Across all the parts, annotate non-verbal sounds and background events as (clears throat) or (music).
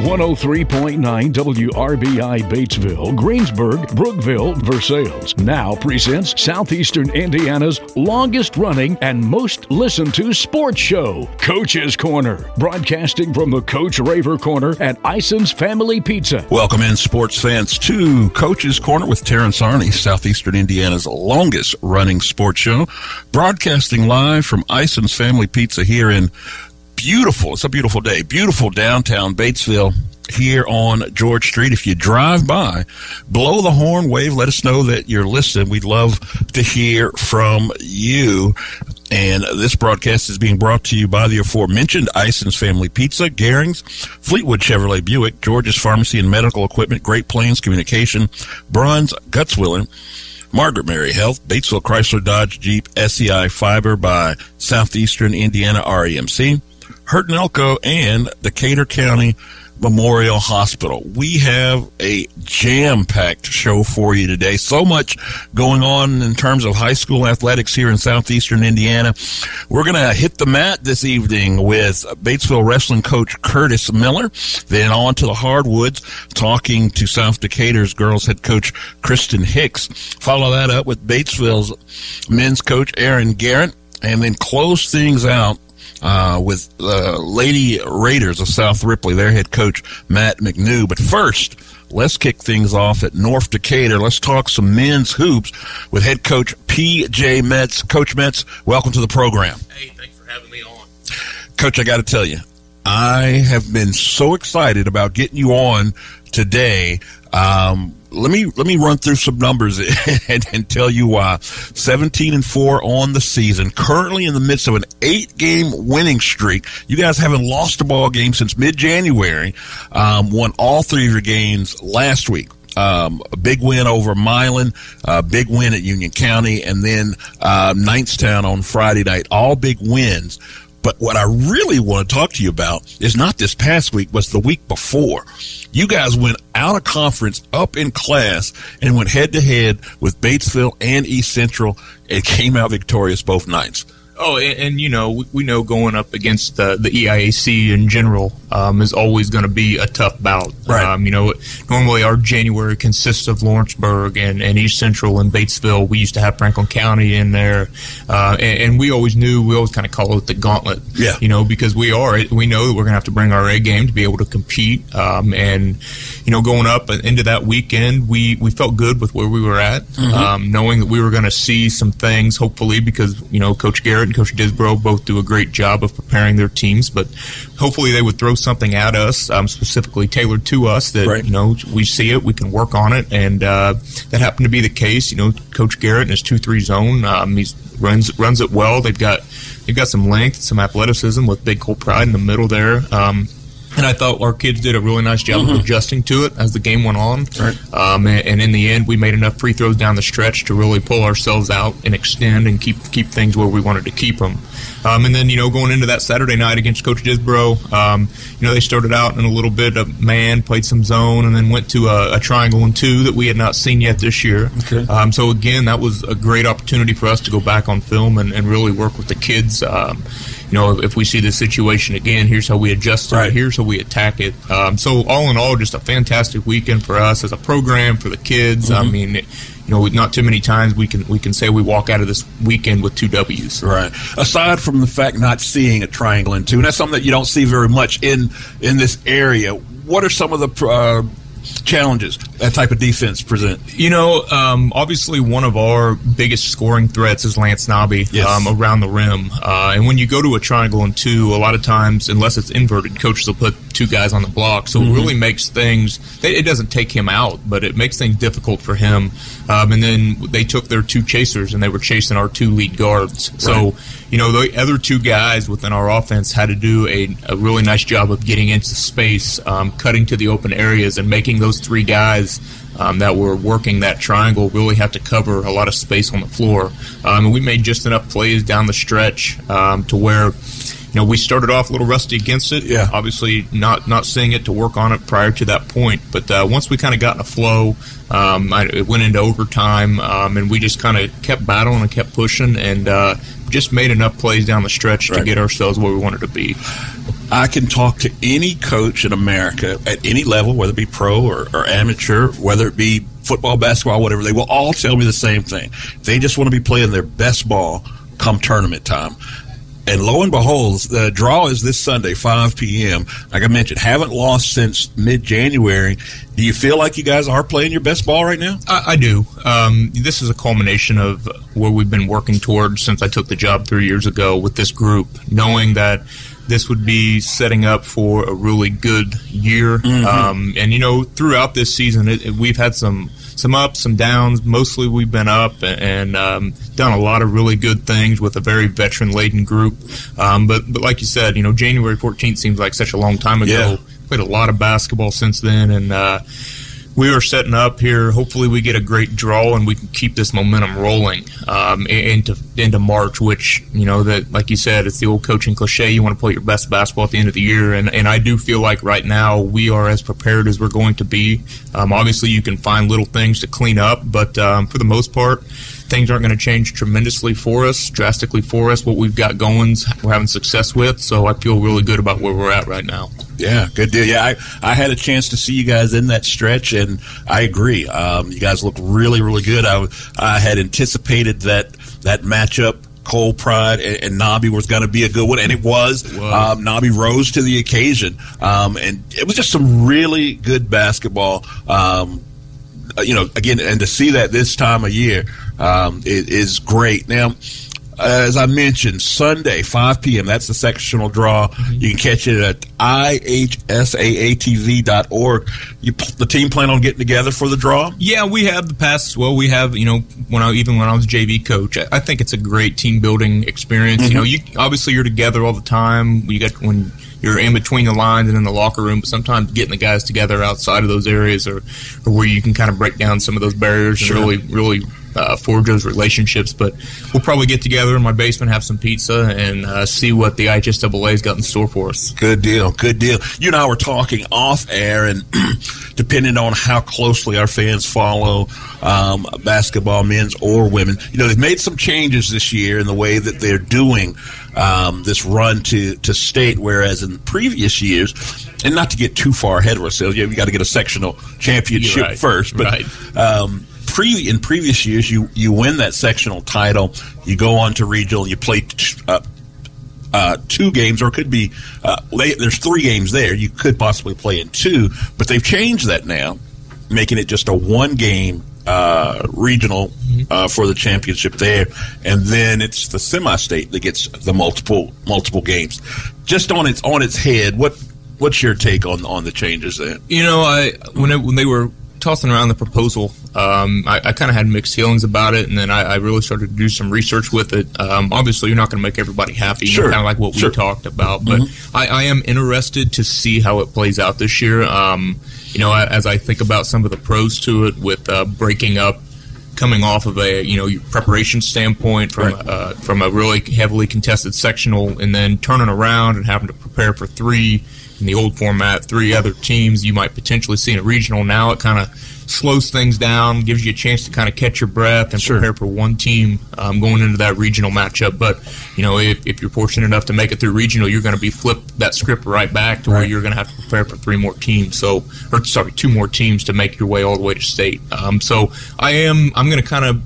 103.9 WRBI Batesville, Greensburg, Brookville, Versailles. Now presents Southeastern Indiana's longest running and most listened to sports show, Coach's Corner, broadcasting from the Coach Raver Corner at Ison's Family Pizza. Welcome in, sports fans, to Coach's Corner with Terrence Arney, Southeastern Indiana's longest running sports show, broadcasting live from Ison's Family Pizza here in beautiful. It's a beautiful day. Beautiful downtown Batesville here on George Street. If you drive by, blow the horn, wave, let us know that you're listening. We'd love to hear from you. And this broadcast is being brought to you by the aforementioned Ison's Family Pizza, Garings, Fleetwood Chevrolet Buick, George's Pharmacy and Medical Equipment, Great Plains Communication, Bruns, Gutzwiller, Margaret Mary Health, Batesville Chrysler Dodge Jeep, SEI Fiber by Southeastern Indiana REMC, Burton Elko, and Decatur County Memorial Hospital. We have a jam packed show for you today. So much going on in terms of high school athletics here in southeastern Indiana. We're going to hit the mat this evening with Batesville wrestling coach Curtis Miller. Then on to the hardwoods, talking to South Decatur's girls head coach Kristen Hicks. Follow that up with Batesville's men's coach Aaron Garrett. And then close things out uh, with the uh, Lady Raiders of South Ripley, their head coach Matt McNew. But first, let's kick things off at North Decatur. Let's talk some men's hoops with head coach P.J. Metz. Coach Metz, welcome to the program. Hey, thanks for having me on. Coach, I got to tell you, I have been so excited about getting you on today. Um, let me let me run through some numbers (laughs) and, and, tell you why. 17 and 4 on the season, currently in the midst of an eight game winning streak. You guys haven't lost a ball game since mid January. Um, won all three of your games last week. Um, a big win over Milan, a big win at Union County, and then uh, Knightstown on Friday night. All big wins. But what I really want to talk to you about is not this past week, but the week before. You guys went out of conference, up in class, and went head to head with Batesville and East Central and came out victorious both nights. Oh, and, and, you know, we, we, know going up against the, the EIAC in general um, is always going to be a tough bout. Right. Um, you know, normally our January consists of Lawrenceburg and, and East Central and Batesville. We used to have Franklin County in there, uh, and, and, we always knew we always kind of call it the gauntlet. Yeah. You know, because we are we know that we're going to have to bring our A game to be able to compete. Um, and you know, going up into that weekend, we we felt good with where we were at, mm-hmm. Um, knowing that we were going to see some things. Hopefully, because you know, Coach Garrett and Coach Disbro both do a great job of preparing their teams, but hopefully they would throw something at us, um, specifically tailored to us that right. you know we see it, we can work on it, and uh, that happened to be the case. You know, Coach Garrett and his two three zone, um, he runs runs it well. They've got they've got some length, some athleticism with Big Colt Pride in the middle there. Um, and I thought our kids did a really nice job mm-hmm. of adjusting to it as the game went on. Right. Um, and, and, in the end, we made enough free throws down the stretch to really pull ourselves out and extend and keep keep things where we wanted to keep them. Um, and then, you know, going into that Saturday night against Coach Disbro, um, you know, they started out in a little bit of man, played some zone, and then went to a, a triangle and two that we had not seen yet this year. Okay. Um, so, again, that was a great opportunity for us to go back on film and, and really work with the kids. Um, you know, if we see this situation again, here's how we adjust right. it, here's how we attack it. Um, so, all in all, just a fantastic weekend for us as a program, for the kids. Mm-hmm. I mean, you know, not too many times we can we can say we walk out of this weekend with two W's. Right. Aside from the fact not seeing a triangle in two, and that's something that you don't see very much in in this area. What are some of the uh, challenges that type of defense present? You know, um, obviously one of our biggest scoring threats is Lance Nobby yes. um, around the rim. Uh, and when you go to a triangle and two, a lot of times, unless it's inverted, coaches will put two guys on the block. So mm-hmm. it really makes things, it doesn't take him out, but it makes things difficult for him. Um, and then they took their two chasers and they were chasing our two lead guards. Right. So, you know, the other two guys within our offense had to do a, a really nice job of getting into space, um, cutting to the open areas, and making those three guys um, that were working that triangle really have to cover a lot of space on the floor. Um, and we made just enough plays down the stretch um, to where you know we started off a little rusty against it. Yeah. Obviously, not not seeing it to work on it prior to that point. But uh, once we kind of got in a flow, um, I, it went into overtime, um, and we just kind of kept battling and kept pushing, and uh, just made enough plays down the stretch right. to get ourselves where we wanted to be. I can talk to any coach in America at any level, whether it be pro or, or amateur, whether it be football, basketball, whatever. They will all tell me the same thing. They just want to be playing their best ball come tournament time. And lo and behold, the draw is this Sunday, 5 p.m. Like I mentioned, haven't lost since mid January. Do you feel like you guys are playing your best ball right now? I, I do. Um, this is a culmination of where we've been working towards since I took the job three years ago with this group, knowing that this would be setting up for a really good year. Mm-hmm. Um, and, you know, throughout this season, it, it, we've had some some ups, some downs. Mostly we've been up and um, done a lot of really good things with a very veteran laden group. Um, but, but like you said, you know, January 14th seems like such a long time ago. Yeah. Played a lot of basketball since then. And, uh, we are setting up here. Hopefully, we get a great draw and we can keep this momentum rolling um, into into March. Which you know that, like you said, it's the old coaching cliche. You want to play your best basketball at the end of the year, and and I do feel like right now we are as prepared as we're going to be. Um, obviously, you can find little things to clean up, but um, for the most part things aren't going to change tremendously for us, drastically for us. What we've got going, we're having success with. So I feel really good about where we're at right now. Yeah, good deal. Yeah, I, I had a chance to see you guys in that stretch, and I agree. Um, you guys look really, really good. I, I had anticipated that that matchup. Cole Pride and, and Nabi was going to be a good one, and it was. It was. Um, Nabi rose to the occasion, um, and it was just some really good basketball. Um, you know, again, and to see that this time of year um, is great. Now, as I mentioned, Sunday, 5 p.m., that's the sectional draw. Mm-hmm. You can catch it at ihsaatv.org. You, the team plan on getting together for the draw? Yeah, we have the past. Well, we have, you know, when I, even when I was JV coach, I, I think it's a great team building experience. Mm-hmm. You know, you obviously you're together all the time. You get when you're in between the lines and in the locker room, but sometimes getting the guys together outside of those areas or, or where you can kind of break down some of those barriers sure. and really, really uh, forge those relationships. But we'll probably get together in my basement, have some pizza, and uh, see what the IHSAA's got in store for us. Good deal. Good deal. You and I were talking off air, and (clears throat) depending on how closely our fans follow um, basketball, men's or women, you know, they've made some changes this year in the way that they're doing um, this run to, to state, whereas in previous years, and not to get too far ahead of ourselves, yeah, we got to get a sectional championship right. first, but right. um, pre- in previous years, you you win that sectional title, you go on to regional, you play. T- uh, uh, two games, or it could be uh, there's three games there. You could possibly play in two, but they've changed that now, making it just a one game uh, regional mm-hmm. uh, for the championship there, and then it's the semi-state that gets the multiple multiple games. Just on its on its head, what what's your take on on the changes there? You know, I when it, when they were tossing around the proposal, um, I, I kind of had mixed feelings about it, and then I, I, really started to do some research with it. Um, obviously, you're not going to make everybody happy, sure. kind of like what sure. we talked about, but mm-hmm. I, I, am interested to see how it plays out this year. Um, you know, as I think about some of the pros to it with uh, breaking up coming off of a you know preparation standpoint from right. uh, from a really heavily contested sectional, and then turning around and having to prepare for three in the old format, three other teams you might potentially see in a regional. Now it kind of slows things down, gives you a chance to kind of catch your breath and sure. prepare for one team um, going into that regional matchup. But you know, if, if, you're fortunate enough to make it through regional, you're going to be flipped that script right back to right. where you're going to have to prepare for three more teams. So, or sorry, two more teams to make your way all the way to state. Um, so I am I'm going to kind of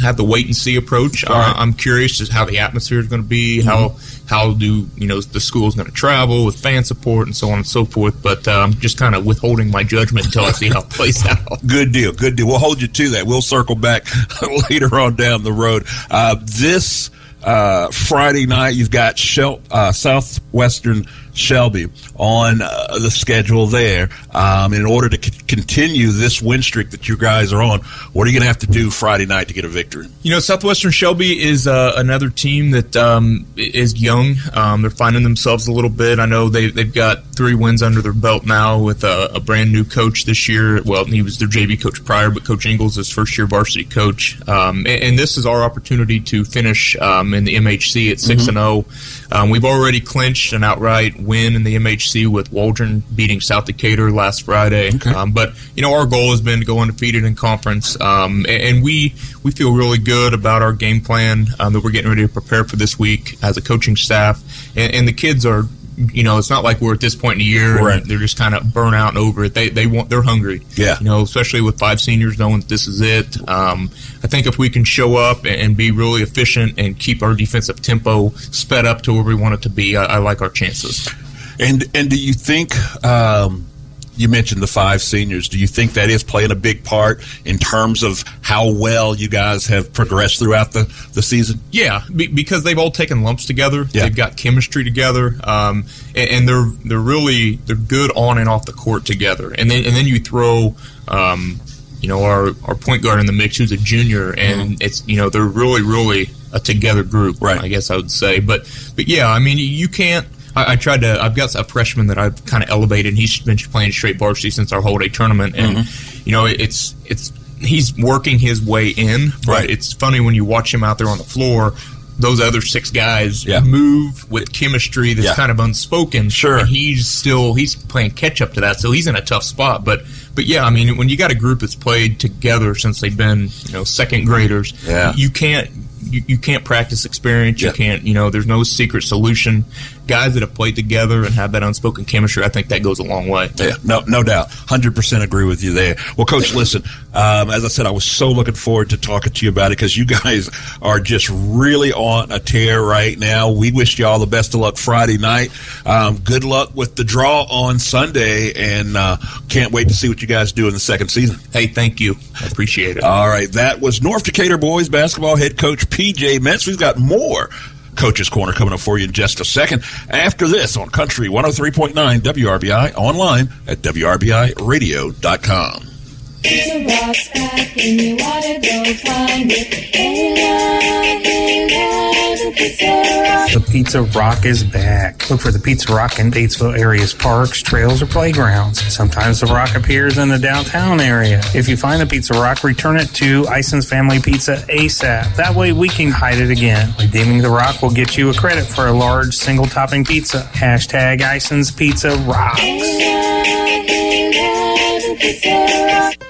have the wait and see approach. Uh, right. I'm curious as how the atmosphere is going to be, mm-hmm. how how do you know the school is going to travel with fan support and so on and so forth. But uh, I'm just kind of withholding my judgment until I see how it (laughs) plays out. Good deal, good deal. We'll hold you to that. We'll circle back (laughs) later on down the road. Uh, this uh, Friday night, you've got Shel- uh, Southwestern Shelby on uh, the schedule there. Um, in order to c- continue this win streak that you guys are on, what are you going to have to do Friday night to get a victory? You know, Southwestern Shelby is uh, another team that um, is young. Um, they're finding themselves a little bit. I know they, they've got three wins under their belt now with a, a brand new coach this year. Well, he was their JV coach prior, but Coach Ingles is first year varsity coach. Um, and, and, this is our opportunity to finish um, in the MHC at 6 and 0. Um, we've already clinched an outright win in the MHC with Waldron beating South Decatur last Friday. Okay. Um, but you know, our goal has been to go undefeated in conference, um, and, and, we we feel really good about our game plan um, that we're getting ready to prepare for this week as a coaching staff, and, and the kids are you know, it's not like we're at this point in the year Right. and they're just kind of burnt out and over it. They they want they're hungry. Yeah. You know, especially with five seniors knowing that this is it. Um, I think if we can show up and, and be really efficient and keep our defensive tempo sped up to where we want it to be, I, I like our chances. And and do you think um, you mentioned the five seniors? Do you think that is playing a big part in terms of how well you guys have progressed throughout the, the season? Yeah, be, because they've all taken lumps together. Yeah. They've got chemistry together, um, and, and they're they're really they're good on and off the court together. And then and then you throw, um, you know, our our point guard in the mix who's a junior, and it's you know they're really really a together group. Mm-hmm. Right. I guess I would say, but but yeah, I mean you can't. I, I tried to. I've got a freshman that I've kind of elevated. and He's been playing straight varsity since our whole day tournament, and Mm-hmm. you know it's it's he's working his way in. But Right. It's funny when you watch him out there on the floor. Those other six guys Yeah. move with chemistry that's Yeah. kind of unspoken. Sure. and he's still he's playing catch up to that, so he's in a tough spot. But but yeah, I mean, when you got a group that's played together since they've been you know second graders, Yeah. you can't you, you can't practice experience. You can't you know there's no secret solution. Guys that have played together and have that unspoken chemistry, I think that goes a long way. Yeah, no, no doubt. Hundred percent agree with you there. Well, Coach, listen. Um, as I said, I was so looking forward to talking to you about it because you guys are just really on a tear right now. We wish you all the best of luck Friday night. Um, good luck with the draw on Sunday, and uh, can't wait to see what you guys do in the second season. Hey, thank you. I appreciate it. All right, that was North Decatur boys basketball head coach PJ Metz. We've got more Coach's Corner coming up for you in just a second. After this on Country 103.9 WRBI, online at WRBIRadio.com. The Pizza Rock is back. Look for the Pizza Rock in Batesville area's parks, trails, or playgrounds. Sometimes the rock appears in the downtown area. If you find the Pizza Rock, return it to Ison's Family Pizza ASAP. That way we can hide it again. Redeeming the rock will get you a credit for a large single topping pizza. Hashtag Ison's Pizza Rocks. Hey, love, hey, love, pizza rock.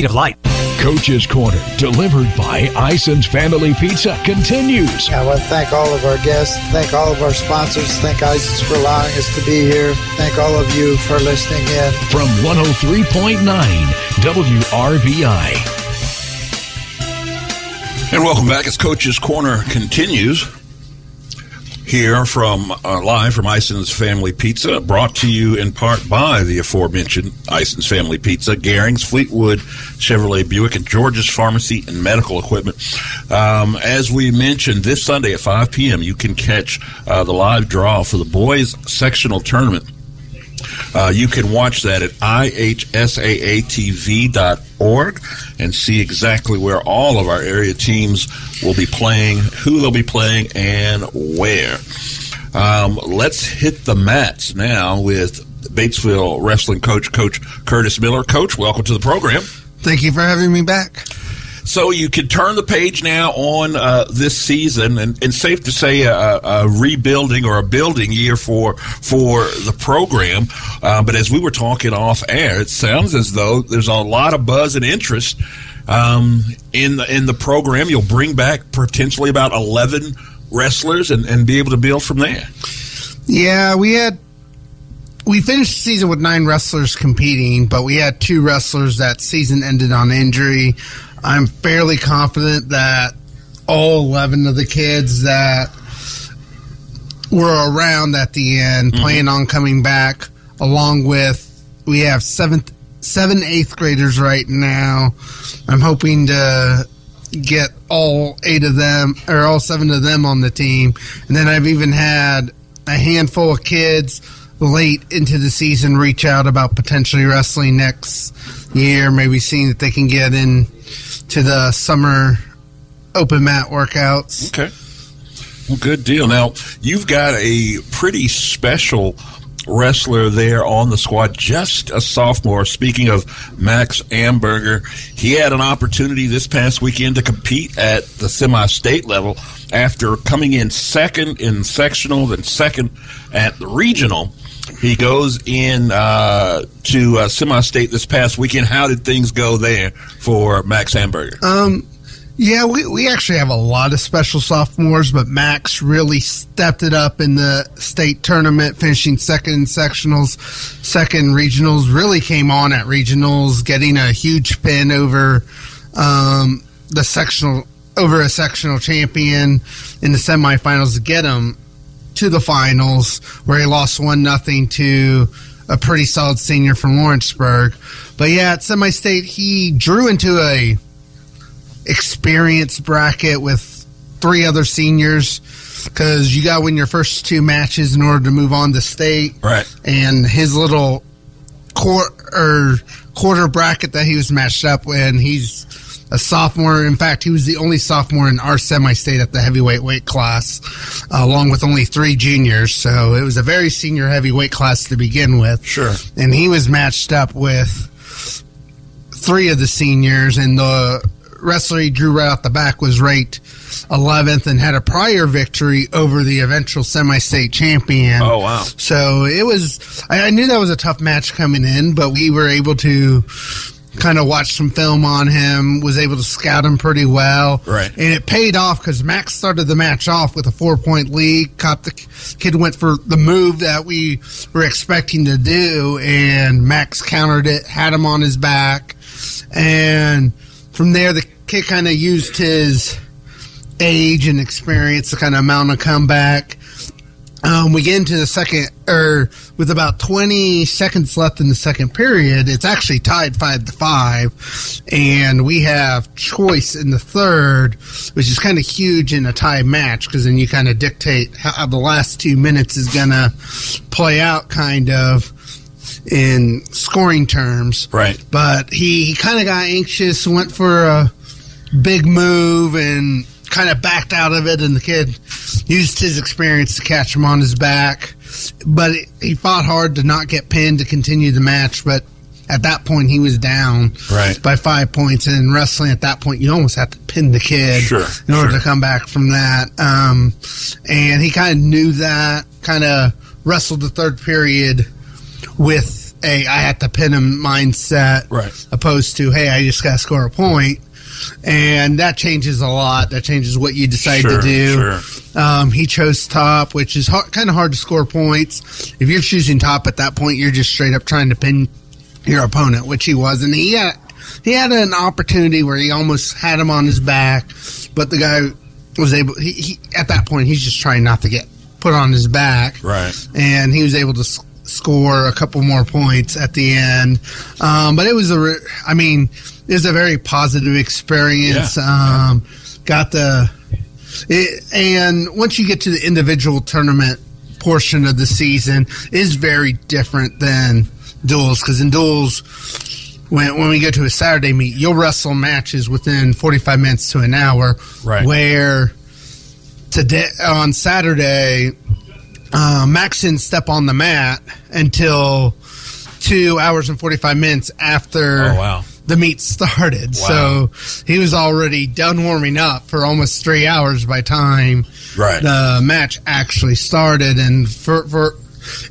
of light. Coach's Corner, delivered by Ison's Family Pizza, continues. I want to thank all of our guests, thank all of our sponsors, thank Ison's for allowing us to be here, thank all of you for listening in. From 103.9 WRBI. And welcome back as Coach's Corner continues. Here from uh, live from Ison's Family Pizza, brought to you in part by the aforementioned Ison's Family Pizza, Garings, Fleetwood, Chevrolet Buick, and George's Pharmacy and Medical Equipment. Um, as we mentioned, this Sunday at 5 p.m., you can catch uh, the live draw for the boys sectional tournament. Uh, you can watch that at ihsaatv.org and see exactly where all of our area teams will be playing, who they'll be playing, and where. Um, let's hit the mats now with Batesville wrestling coach, Coach Curtis Miller. Coach, welcome to the program. Thank you for having me back. So you can turn the page now on uh, this season, and, and safe to say a, a rebuilding or a building year for for the program. Uh, but as we were talking off air, it sounds as though there's a lot of buzz and interest um, in the in the program. You'll bring back potentially about eleven wrestlers and, and be able to build from there. Yeah, we had we finished the season with nine wrestlers competing, but we had two wrestlers that season ended on injury. I'm fairly confident that all 11 of the kids that were around at the end mm-hmm. plan on coming back, along with we have seventh, seven eighth graders right now. I'm hoping to get all eight of them or all seven of them on the team, and then I've even had a handful of kids late into the season reach out about potentially wrestling next year, maybe seeing that they can get in to the summer open mat workouts. Okay. Well, good deal. Now, you've got a pretty special wrestler there on the squad, just a sophomore. Speaking of Max Amberger, he had an opportunity this past weekend to compete at the semi state level after coming in second in sectional, then second at the regional. He goes in uh, to uh, semi state this past weekend. How did things go there for Max Amberger? Um, yeah, we, we actually have a lot of special sophomores, but Max really stepped it up in the state tournament, finishing second in sectionals, second regionals, really came on at regionals, getting a huge pin over um, the sectional over a sectional champion in the semifinals to get him to the finals, where he lost one nothing to a pretty solid senior from Lawrenceburg. But yeah, at semi state, he drew into a experienced bracket with three other seniors because you got to win your first two matches in order to move on to state. Right. And his little quarter or quarter bracket that he was matched up with, he's a sophomore. In fact, he was the only sophomore in our semi-state at the heavyweight weight class, uh, along with only three juniors. So it was a very senior heavyweight class to begin with. Sure. And he was matched up with three of the seniors, and the wrestler he drew right out the back was ranked 11th and had a prior victory over the eventual semi-state champion. Oh, wow. So it was. I, I knew that was a tough match coming in, but we were able to kind of watched some film on him. Was able to scout him pretty well, Right. And it paid off because Max started the match off with a four-point lead. Caught the kid went for the move that we were expecting to do, and Max countered it, had him on his back, and from there the kid kind of used his age and experience to kind of mount a comeback. Um, we get into the second, or with about 20 seconds left in the second period, it's actually tied five to five, and we have choice in the third, which is kind of huge in a tie match because then you kind of dictate how the last two minutes is gonna play out, kind of in scoring terms. Right. But he, he kind of got anxious, went for a big move, and kind of backed out of it. And the kid used his experience to catch him on his back. But he fought hard to not get pinned to continue the match. But at that point, he was down Right. by five points. And in wrestling, at that point, you almost have to pin the kid Sure, in order sure. to come back from that. Um, and he kind of knew that, kind of wrestled the third period with a I have to pin him mindset, Right. Opposed to hey, I just got to score a point, and that changes a lot. That changes what you decide Sure, to do. sure. Um, he chose top, which is hard, kind of hard to score points. If you're choosing top at that point, you're just straight up trying to pin your opponent, which he was, and he had he had an opportunity where he almost had him on his back, but the guy was able. He, he at that point he's just trying not to get put on his back, Right. and he was able to score a couple more points at the end. Um, but it was a, I mean, was a very positive experience. Yeah. Um, got the, it, and once you get to the individual tournament portion of the season, is very different than duels because in duels. When, when we go to a Saturday meet, you'll wrestle matches within 45 minutes to an hour. Right. Where today on Saturday, uh, Max didn't step on the mat until two hours and 45 minutes after Oh, wow. The meet started. Wow. So he was already done warming up for almost three hours by time Right. the match actually started, and for for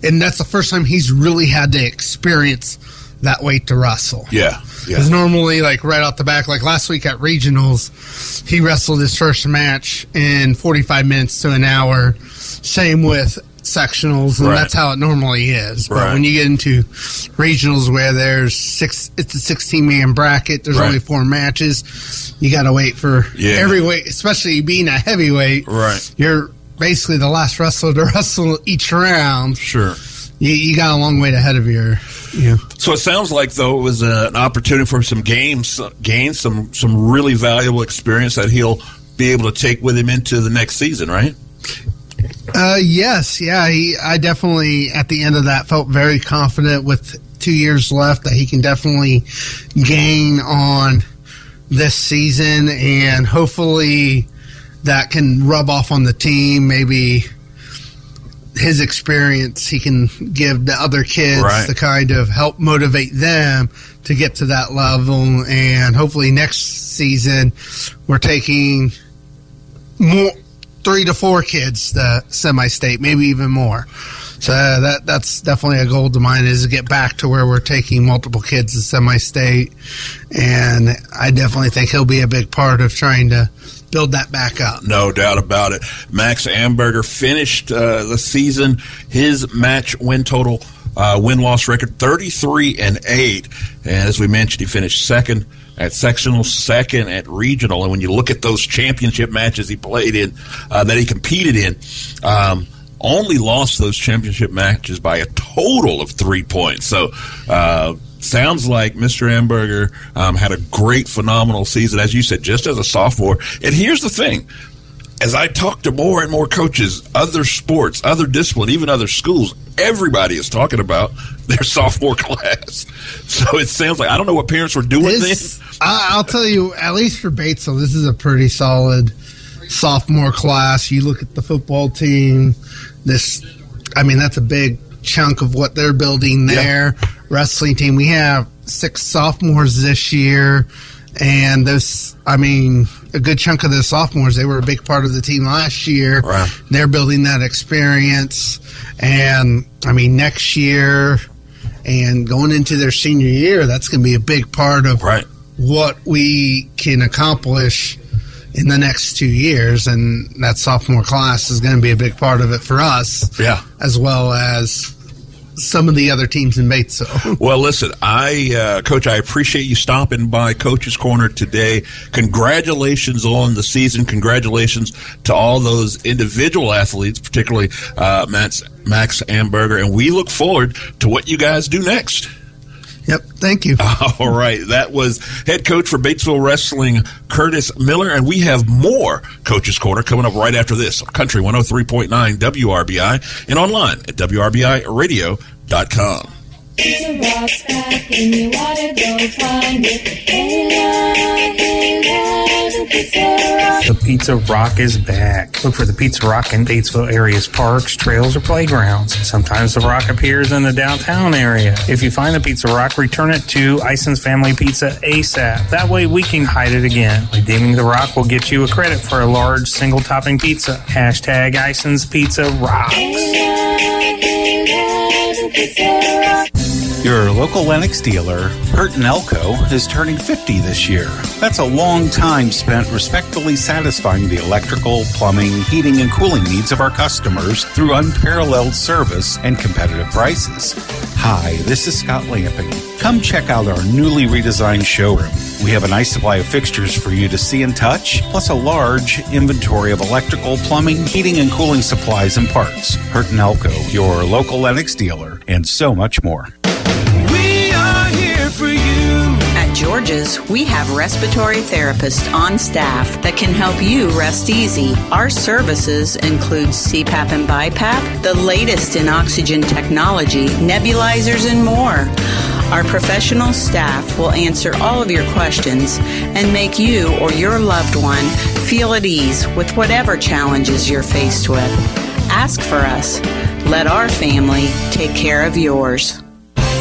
and that's the first time he's really had to experience that weight to wrestle. Yeah. Because Yeah. normally, like right off the back, like last week at regionals, he wrestled his first match in 45 minutes to an hour. Same with sectionals, and Right. that's how it normally is. But Right. when you get into regionals where there's six, it's a 16 man bracket, there's Right. only four matches, you got to wait for Yeah. every weight, especially being a heavyweight. Right. You're basically the last wrestler to (laughs) wrestle each round. Sure. You, you got a long way ahead of your, you know. So it sounds like though it was uh, an opportunity for some games, gain some some really valuable experience that he'll be able to take with him into the next season, right? Uh, yes, yeah. He, I definitely at the end of that felt very confident with two years left that he can definitely gain on this season, and hopefully that can rub off on the team. Maybe his experience he can give the other kids Right. to kind of help motivate them to get to that level, and hopefully next season we're taking more three to four kids to semi-state, maybe even more. So uh, that that's definitely a goal of mine is to get back to where we're taking multiple kids to semi-state, and I definitely think he'll be a big part of trying to build that back up. No doubt about it. Max Amberger finished uh, the season. His match win total, uh, win loss record, thirty three and eight. And as we mentioned, he finished second at sectional, second at regional. And when you look at those championship matches he played in, uh, that he competed in. Um, only lost those championship matches by a total of three points. So, uh, sounds like Mr. Amberger um, had a great, phenomenal season, as you said, just as a sophomore. And here's the thing as I talk to more and more coaches, other sports, other discipline, even other schools, everybody is talking about (laughs) their sophomore (laughs) class. So it sounds like I don't know what parents were doing This, (laughs) I, I'll tell you, at least for Batesville, this is a pretty solid sophomore class. You look at the football team. This, I mean, that's a big chunk of what they're building there. Wrestling team. We have six sophomores this year, and those. I mean, a good chunk of the sophomores. They were a big part of the team last year. Right. They're building that experience, and I mean, next year and going into their senior year, that's going to be a big part of right. what we can accomplish in the next two years. And that sophomore class is going to be a big part of it for us, Yeah. as well as some of the other teams in Batesville. (laughs) Well, listen, I, uh, Coach, I appreciate you stopping by Coach's Corner today. Congratulations on the season. Congratulations to all those individual athletes, particularly uh, Max, Max Amberger. And we look forward to what you guys do next. Yep. Thank you. (laughs) All right. That was head coach for Batesville Wrestling, Curtis Miller. And we have more Coach's Corner coming up right after this. Country 103.9 WRBI and online at WRBIRadio.com. Rocks back when you wanna go find it. Hey, love, hey, love, the pizza rock. The Pizza Rock is back. Look for the Pizza Rock in Batesville area's parks, trails, or playgrounds. Sometimes the rock appears in the downtown area. If you find the Pizza Rock, return it to Ison's Family Pizza ASAP. That way we can hide it again. Redeeming the rock will get you a credit for a large single topping pizza. Hashtag Ison's Pizza Rocks. Hey, love, hey, love, pizza rock. Your local Lennox dealer, Burton Elko, is turning 50 this year. That's a long time spent respectfully satisfying the electrical, plumbing, heating, and cooling needs of our customers through unparalleled service and competitive prices. Hi, this is Scott Lamping. Come check out our newly redesigned showroom. We have a nice supply of fixtures for you to see and touch, plus a large inventory of electrical, plumbing, heating, and cooling supplies and parts. Burton Elko, your local Lennox dealer, and so much more. George's, we have respiratory therapists on staff that can help you rest easy. Our services include CPAP and BiPAP, the latest in oxygen technology, nebulizers, and more. Our professional staff will answer all of your questions and make you or your loved one feel at ease with whatever challenges you're faced with. Ask for us. Let our family take care of yours.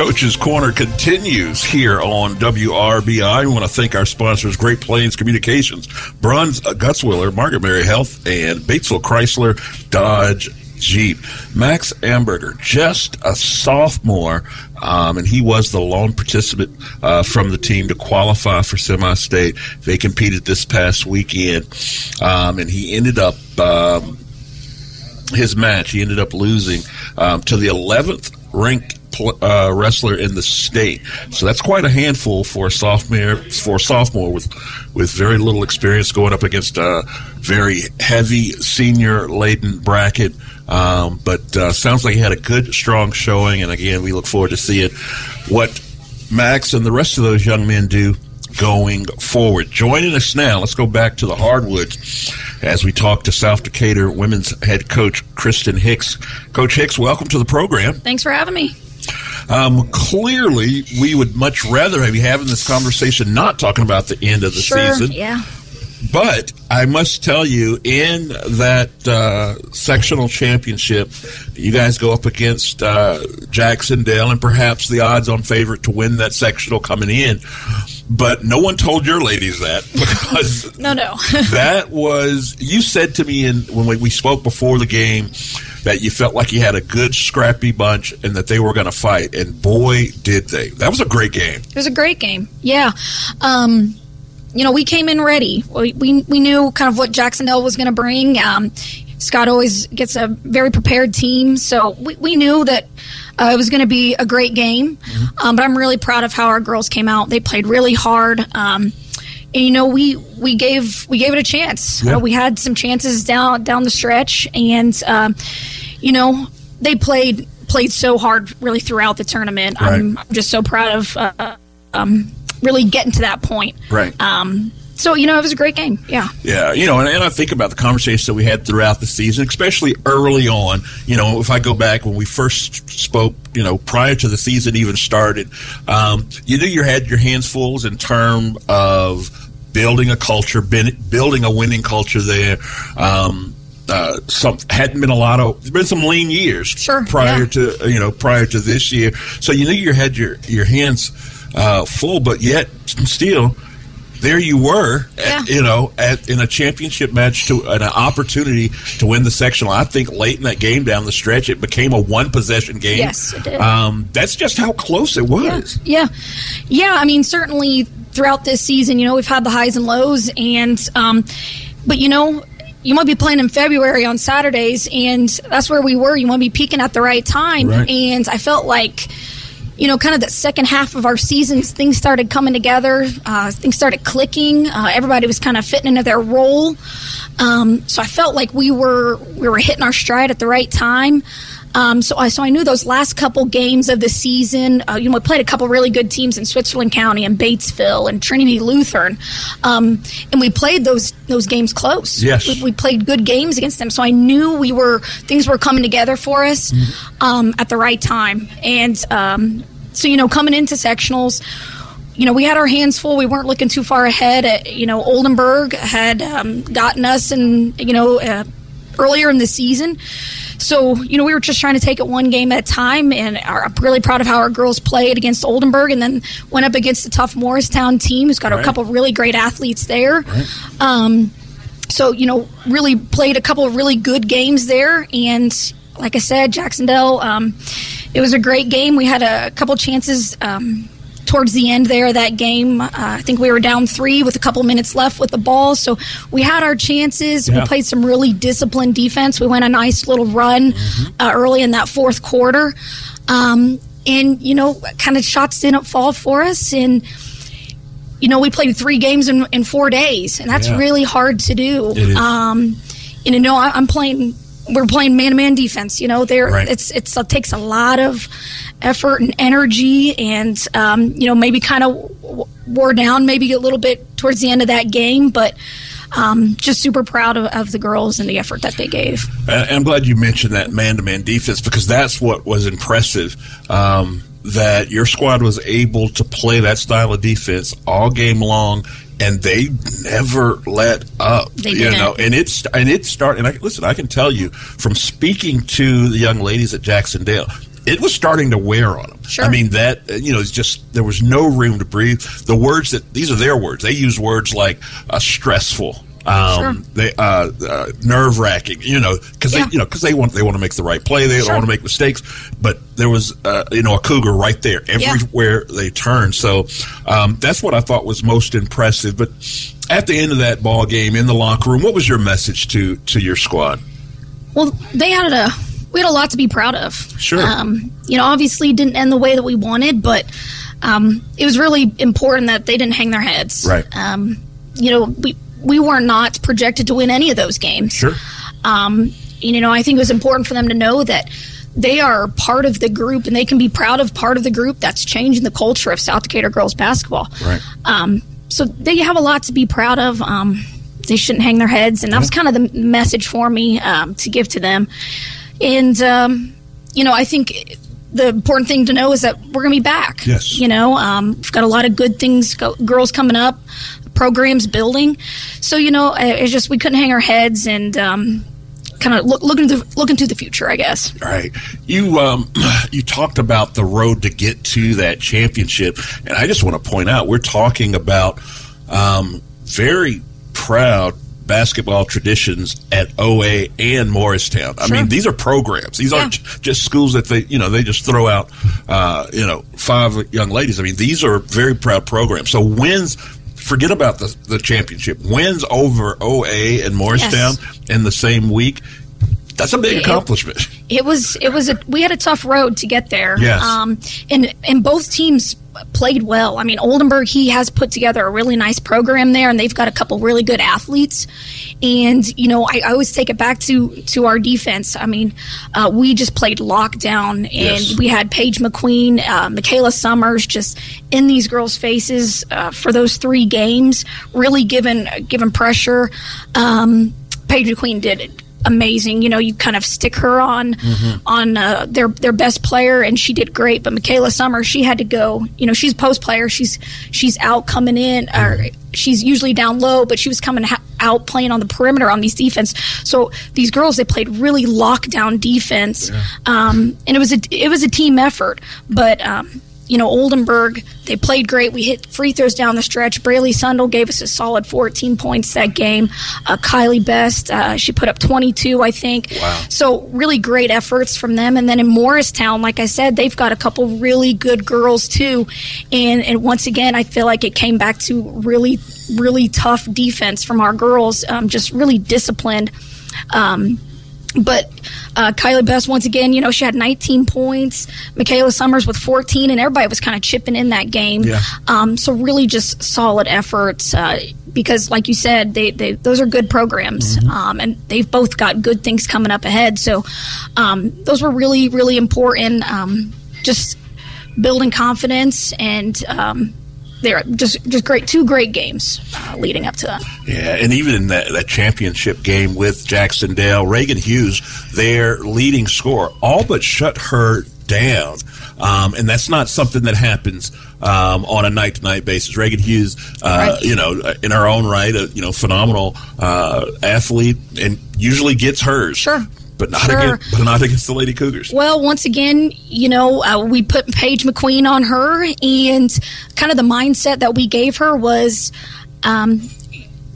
Coach's Corner continues here on WRBI. We want to thank our sponsors, Great Plains Communications, Bruns uh, Gutzwiller, Margaret Mary Health, and Batesville Chrysler Dodge Jeep. Max Amberger, just a sophomore, um, and he was the lone participant uh, from the team to qualify for semi-state. They competed this past weekend, um, and he ended up um, his match. He ended up losing um, to the 11th ranked pl- uh, wrestler in the state. So that's quite a handful for a sophomore for a sophomore with with very little experience going up against a very heavy senior laden bracket. Um, but uh, sounds like he had a good, strong showing. And again, we look forward to seeing what Max and the rest of those young men do going forward. Joining us now, let's go back to the hardwoods as we talk to South Decatur women's head coach Kristen Hicks. Coach Hicks, welcome to the program. Thanks for having me. Um, clearly, we would much rather have you having this conversation not talking about the end of the Sure. season. Yeah. But I must tell you, in that uh, sectional championship, you guys go up against uh, Jac-Cen-Del and perhaps the odds on favorite to win that sectional coming in. But no one told your ladies that (laughs) because No, no. (laughs) that was you said to me in when we, we spoke before the game that you felt like you had a good scrappy bunch and that they were going to fight and boy did they that was a great game It was a great game. Yeah. Um, you know, we came in ready. We, we, we knew kind of what Jac-Cen-Del was going to bring. Um, Scott always gets a very prepared team. So we, we knew that uh, it was going to be a great game. Um, but I'm really proud of how our girls came out. They played really hard. Um, and you know we we gave we gave it a chance. Yeah. Uh, we had some chances down down the stretch, and um, you know they played played so hard really throughout the tournament. I'm, I'm just so proud of uh, um, really getting to that point. right Um, so you know it was a great game. Yeah. Yeah, you know, and, and I think about the conversations that we had throughout the season, especially early on. You know, if I go back when we first spoke, you know, prior to the season even started, um, you knew you had your hands full in terms of building a culture, building a winning culture there. Um, uh, some hadn't been a lot of there's been some lean years sure, prior to you know prior to this year, so you knew you had your your hands uh, full, but yet still there you were, at, you know, at, in a championship match to an opportunity to win the sectional. I think late in that game down the stretch, it became a one possession game. Yes, it did. Um, that's just how close it was. Yeah, yeah. I mean, certainly throughout this season, you know, we've had the highs and lows, and um, but you know, you might be playing in February on Saturdays, and that's where we were. You want to be peaking at the right time, Right. and I felt like. You know, kind of the second half of our seasons, things started coming together. Uh, things started clicking. Uh, everybody was kind of fitting into their role. Um, so I felt like we were we were hitting our stride at the right time. Um, so I so I knew those last couple games of the season. Uh, you know, we played a couple really good teams in Switzerland County and Batesville and Trinity Lutheran, um, and we played those those games close. Yes. we, we played good games against them. So I knew we were things were coming together for us um, at the right time. And um, so you know, coming into sectionals you know, we had our hands full. We weren't looking too far ahead. Uh, you know, Oldenburg had um, gotten us, and you know, uh, earlier in the season. So, you know, we were just trying to take it one game at a time, and I'm really proud of how our girls played against Oldenburg, and then went up against the tough Morristown team, who's got a Right. couple really great athletes there. Um, so, you know, really played a couple of really good games there, and like I said, Jac-Cen-Del. Um, it was a great game. We had a couple chances. Um, towards the end there of that game. Uh, I think we were down three with a couple minutes left with the ball. So we had our chances. Yeah. We played some really disciplined defense. We went a nice little run uh, early in that fourth quarter. Um, and, you know, kind of shots didn't fall for us. And, you know, we played three games in, in four days, and that's Yeah. really hard to do. Um, and, you know, I, I'm playing. We're playing man-to-man defense. You know, there Right. it's it's it takes a lot of effort and energy, and um, you know maybe kind of wore down maybe a little bit towards the end of that game, but um, just super proud of, of the girls and the effort that they gave. And I'm glad you mentioned that man-to-man defense because that's what was impressive. Um, that your squad was able to play that style of defense all game long, and they never let up. They you didn't. know, and it's and it started. And I, listen, I can tell you from speaking to the young ladies at Jac-Cen-Del. It was starting to wear on them. Sure. I mean that you know it's just there was no room to breathe. The words that these are their words. They use words like uh, stressful, um, they uh, uh, nerve wracking. You know, because Yeah. they you know because they want they want to make the right play. They Sure. don't want to make mistakes. But there was uh, you know a cougar right there everywhere they turned. So um, that's what I thought was most impressive. But at the end of that ball game in the locker room, what was your message to to your squad? Well, they had a we had a lot to be proud of. Sure. Um, you know, obviously it didn't end the way that we wanted, but um, it was really important that they didn't hang their heads. Right. Um, you know, we we were not projected to win any of those games. Sure. Um, you know, I think it was important for them to know that they are part of the group and they can be proud of part of the group that's changing the culture of South Decatur girls basketball. Right. Um, so they have a lot to be proud of. Um, they shouldn't hang their heads, and that was kind of the message for me um, to give to them. And um, you know, I think the important thing to know is that we're going to be back. Yes. You know, um, we've got a lot of good things, go- girls coming up, programs building. So you know, it's just we couldn't hang our heads and. Um, Kind of look, into look into the future, I guess. All right. You um, (clears throat) you talked about the road to get to that championship, and I just want to point out we're talking about um, very proud basketball traditions at OA and Morristown. I mean, these are programs. These aren't just schools that they you know they just throw out uh, you know five young ladies. I mean, these are very proud programs. So wins. Forget about the, the championship. Wins over OA and Morristown in the same week. That's a big It- accomplishment. It was it was a we had a tough road to get there. Yes. Um, and and both teams played well. I mean, Oldenburg he has put together a really nice program there, and they've got a couple really good athletes. And you know, I, I always take it back to to our defense. I mean, uh, we just played lockdown, and Yes. we had Paige McQueen, uh, Michaela Summers, just in these girls' faces uh, for those three games, really given given pressure. Um, Paige McQueen did it amazing. You know, you kind of stick her on on uh, their their best player, and she did great. But Michaela Summer, she had to go. You know, she's post player. She's she's out coming in, or she's usually down low, but she was coming ha- out playing on the perimeter on these defense. So these girls, they played really lockdown defense, um, and it was a it was a team effort. But um, you know, Oldenburg, they played great. We hit free throws down the stretch. Braylee Sundel gave us a solid 14 points that game. Uh, Kylie Best, uh, she put up 22, I think. Wow. So really great efforts from them. And then in Morristown, like I said, they've got a couple really good girls too. And and once again, I feel like it came back to really really tough defense from our girls. Um, just really disciplined. Um, but uh, Kylie Best, once again, you know, she had 19 points. Michaela Summers with 14, and everybody was kind of chipping in that game. Yeah. Um, so really, just solid efforts. Uh, because, like you said, they, they those are good programs, um, and they've both got good things coming up ahead. So um, those were really, really important. Um, just building confidence and. Um, they're just just great, two great games uh, leading up to that. Yeah, and even in that, that championship game with Jac-Cen-Del, Reagan Hughes, their leading scorer, all but shut her down. Um, and that's not something that happens um, on a night to night basis. Reagan Hughes, uh, Right. you know, in her own right, a you know phenomenal uh, athlete, and usually gets hers. Sure. But not Sure. against, but not against the Lady Cougars. Well, once again, you know, uh, we put Paige McQueen on her, and kind of the mindset that we gave her was um,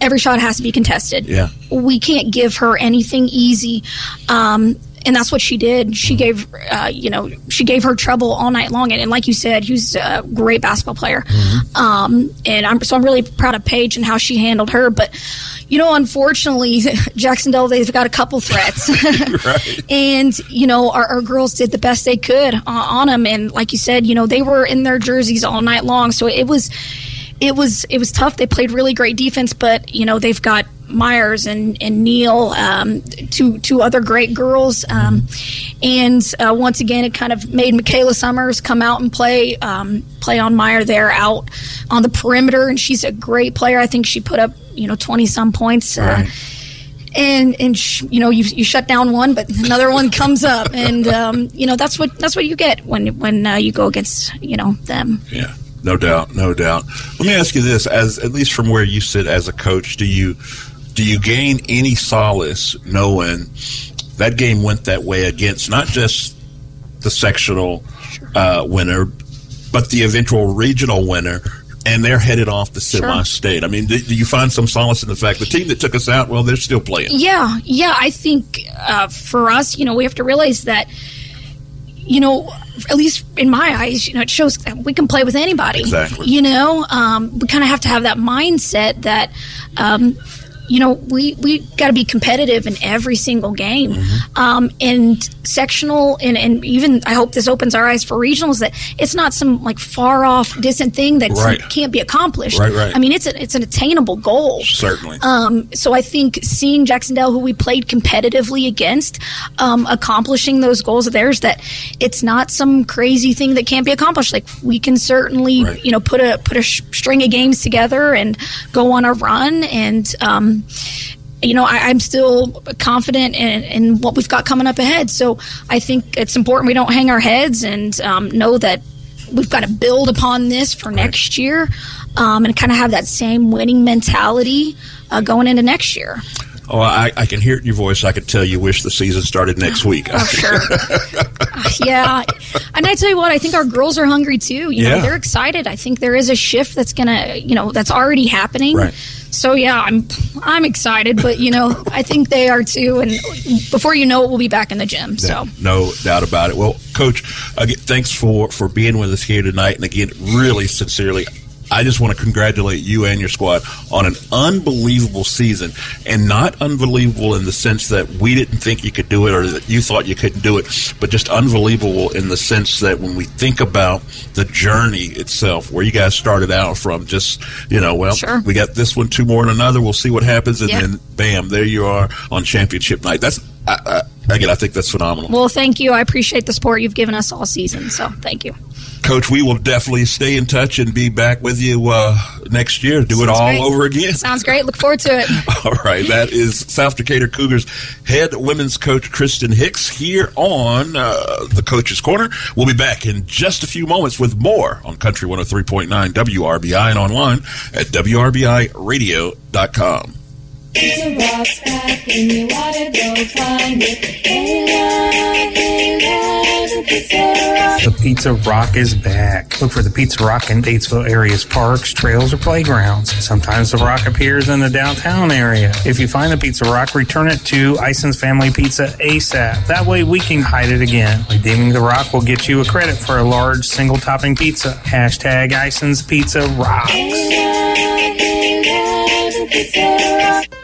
every shot has to be contested. Yeah. We can't give her anything easy. Um, and that's what she did. She gave, uh, you know, she gave her trouble all night long. And, and like you said, he was a great basketball player. Um, and I'm so I'm really proud of Paige and how she handled her. But you know, unfortunately, (laughs) Jac-Cen-Del they've got a couple threats. (laughs) right. And you know, our, our girls did the best they could uh, on them, and like you said, you know, they were in their jerseys all night long. So it was, it was, it was tough. They played really great defense, but you know, they've got Myers and, and Neil, um, two two other great girls, um, and uh, once again, it kind of made Michaela Summers come out and play um, play on Meyer there out on the perimeter, and she's a great player. I think she put up you know twenty some points. Uh, and and sh- you know you, you shut down one, but another one comes up, (laughs) and um, you know that's what that's what you get when when uh, you go against you know them. Yeah, no doubt, no doubt. Let me ask you this: as at least from where you sit as a coach, do you do you gain any solace knowing that game went that way against not just the sectional uh, winner, but the eventual regional winner? And they're headed off to semi-state. I mean, do, do you find some solace in the fact the team that took us out? Well, they're still playing. Yeah, yeah. I think uh, for us, you know, we have to realize that, you know, at least in my eyes, you know, it shows that we can play with anybody. Exactly. You know, um, we kind of have to have that mindset that, um, you know, we we got to be competitive in every single game, Mm-hmm. um, and sectional, and, and even I hope this opens our eyes for regionals that it's not some like far off, distant thing that Right. can't be accomplished. Right, right. I mean, it's a, it's an attainable goal. Certainly. Um, so I think seeing Jac-Cen-Del, who we played competitively against, um, accomplishing those goals of theirs, that it's not some crazy thing that can't be accomplished. Like we can certainly, you know, put a put a sh- string of games together and go on a run. And um, you know, I, I'm still confident in, in what we've got coming up ahead. So I think it's important we don't hang our heads and um, know that we've got to build upon this for next year um, and kind of have that same winning mentality uh, going into next year. Oh, I, I can hear it in your voice. I could tell you wish the season started next week. Oh, sure. (laughs) yeah. And I tell you what, I think our girls are hungry too. You know, Yeah. they're excited. I think there is a shift that's going to, you know, that's already happening. Right. So yeah, I'm I'm excited, but you know, I think they are too and before you know it we'll be back in the gym. So No doubt about it. Well, Coach, again, thanks for, for being with us here tonight. And again, really sincerely, I just want to congratulate you and your squad on an unbelievable season. And not unbelievable in the sense that we didn't think you could do it or that you thought you couldn't do it, but just unbelievable in the sense that when we think about the journey itself, where you guys started out from, just, you know, well, we got this one, two more, and another. We'll see what happens. And Yeah. then, bam, there you are on championship night. That's, I, I, again, I think that's phenomenal. well, thank you. I appreciate the support you've given us all season. So thank you. Coach, we will definitely stay in touch and be back with you uh, next year. Do it all great. over again. Sounds great. Look forward to it. (laughs) All right, that is South Decatur Cougars head women's coach Kristen Hicks here on uh, the Coach's Corner. We'll be back in just a few moments with more on Country 103.9 WRBI and online at WRBIRadio.com. A rock and you go find it. Hey, hey, the pizza rock. Is back. Look for the Pizza Rock in Batesville area's parks, trails, or playgrounds. Sometimes the rock appears in the downtown area. If you find the Pizza Rock, return it to Ison's Family Pizza ASAP. That way we can hide it again. Redeeming the rock will get you a credit for a large single topping pizza. Hashtag Ison's Pizza Rocks. Hey, the pizza rock.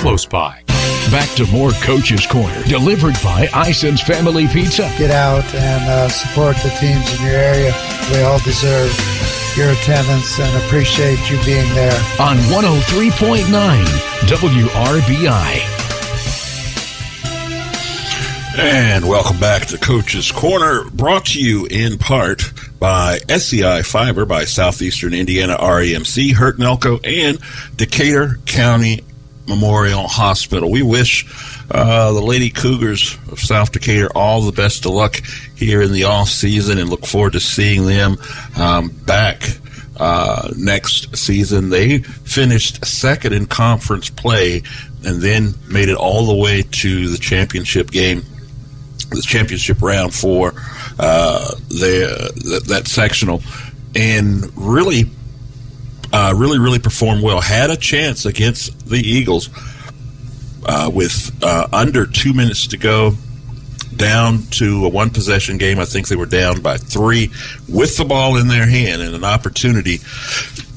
close by. Back to more Coach's Corner, delivered by Ison's Family Pizza. Get out and uh, support the teams in your area. We all deserve your attendance and appreciate you being there. On 103.9 WRBI. And welcome back to Coach's Corner, brought to you in part by SEI Fiber by Southeastern Indiana REMC, Burton Elko, and Decatur County Memorial Hospital. We wish uh, the Lady Cougars of South Decatur all the best of luck here in the off season, and look forward to seeing them um, back uh, next season. They finished second in conference play, and then made it all the way to the championship game, the championship round for uh, the, that, that sectional, and really uh, really, really performed well. Had a chance against the Eagles uh, with uh, under two minutes to go, down to a one possession game. I think they were down by three with the ball in their hand and an opportunity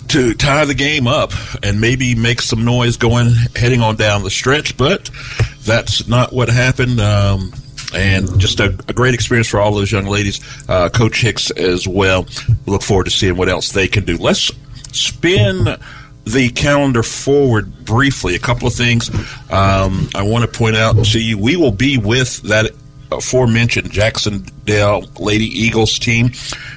to tie the game up and maybe make some noise going heading on down the stretch. But that's not what happened. Um, and just a, a, great experience for all those young ladies. Uh, Coach Hicks as well. Look forward to seeing what else they can do. Let's spin the calendar forward briefly. A couple of things um, I want to point out to you. We will be with that aforementioned Jac-Cen-Del Lady Eagles team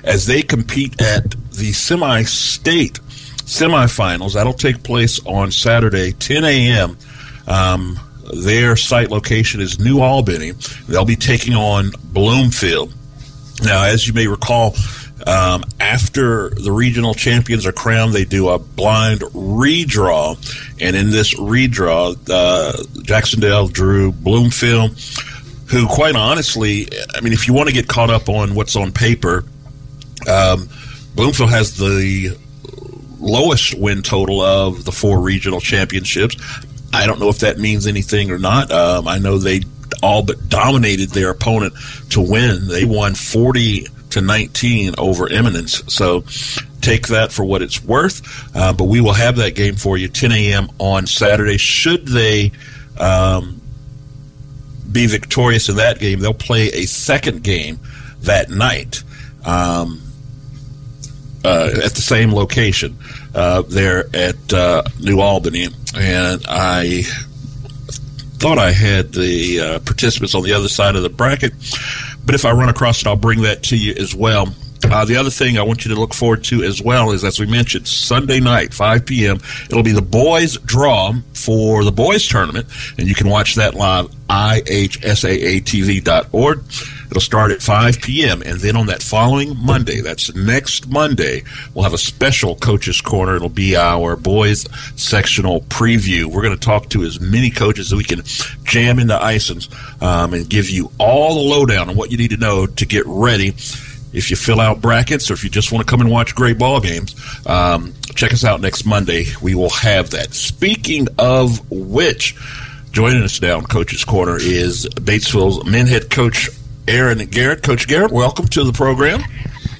as they compete at the semi state semifinals. That'll take place on Saturday, 10 a.m. Um, their site location is New Albany. They'll be taking on Bloomfield. Now, as you may recall, um, after the regional champions are crowned, they do a blind redraw, and in this redraw, uh, Jac-Cen-Del drew Bloomfield, who, quite honestly, I mean, if you want to get caught up on what's on paper, um, Bloomfield has the lowest win total of the four regional championships. I don't know if that means anything or not. Um, I know they all but dominated their opponent to win. They won 40 to 19 over Eminence. So take that for what it's worth. Uh, but we will have that game for you 10 a.m. on Saturday. Should they um, be victorious in that game, they'll play a second game that night um, uh, at the same location uh, there at uh, New Albany. And I thought I had the uh, participants on the other side of the bracket. But if I run across it, I'll bring that to you as well. Uh, the other thing I want you to look forward to as well is, as we mentioned, Sunday night, 5 p.m., it'll be the boys' draw for the boys' tournament, and you can watch that live, ihsaatv.org. It'll start at 5 p.m. And then on that following Monday, that's next Monday, we'll have a special Coaches Corner. It'll be our boys sectional preview. We're going to talk to as many coaches as we can jam into Isons um, and give you all the lowdown on what you need to know to get ready. If you fill out brackets or if you just want to come and watch great ball games, um, check us out next Monday. We will have that. Speaking of which, joining us now in Coach's Corner is Batesville's men head coach Aaron Garrett. Coach Garrett, welcome to the program.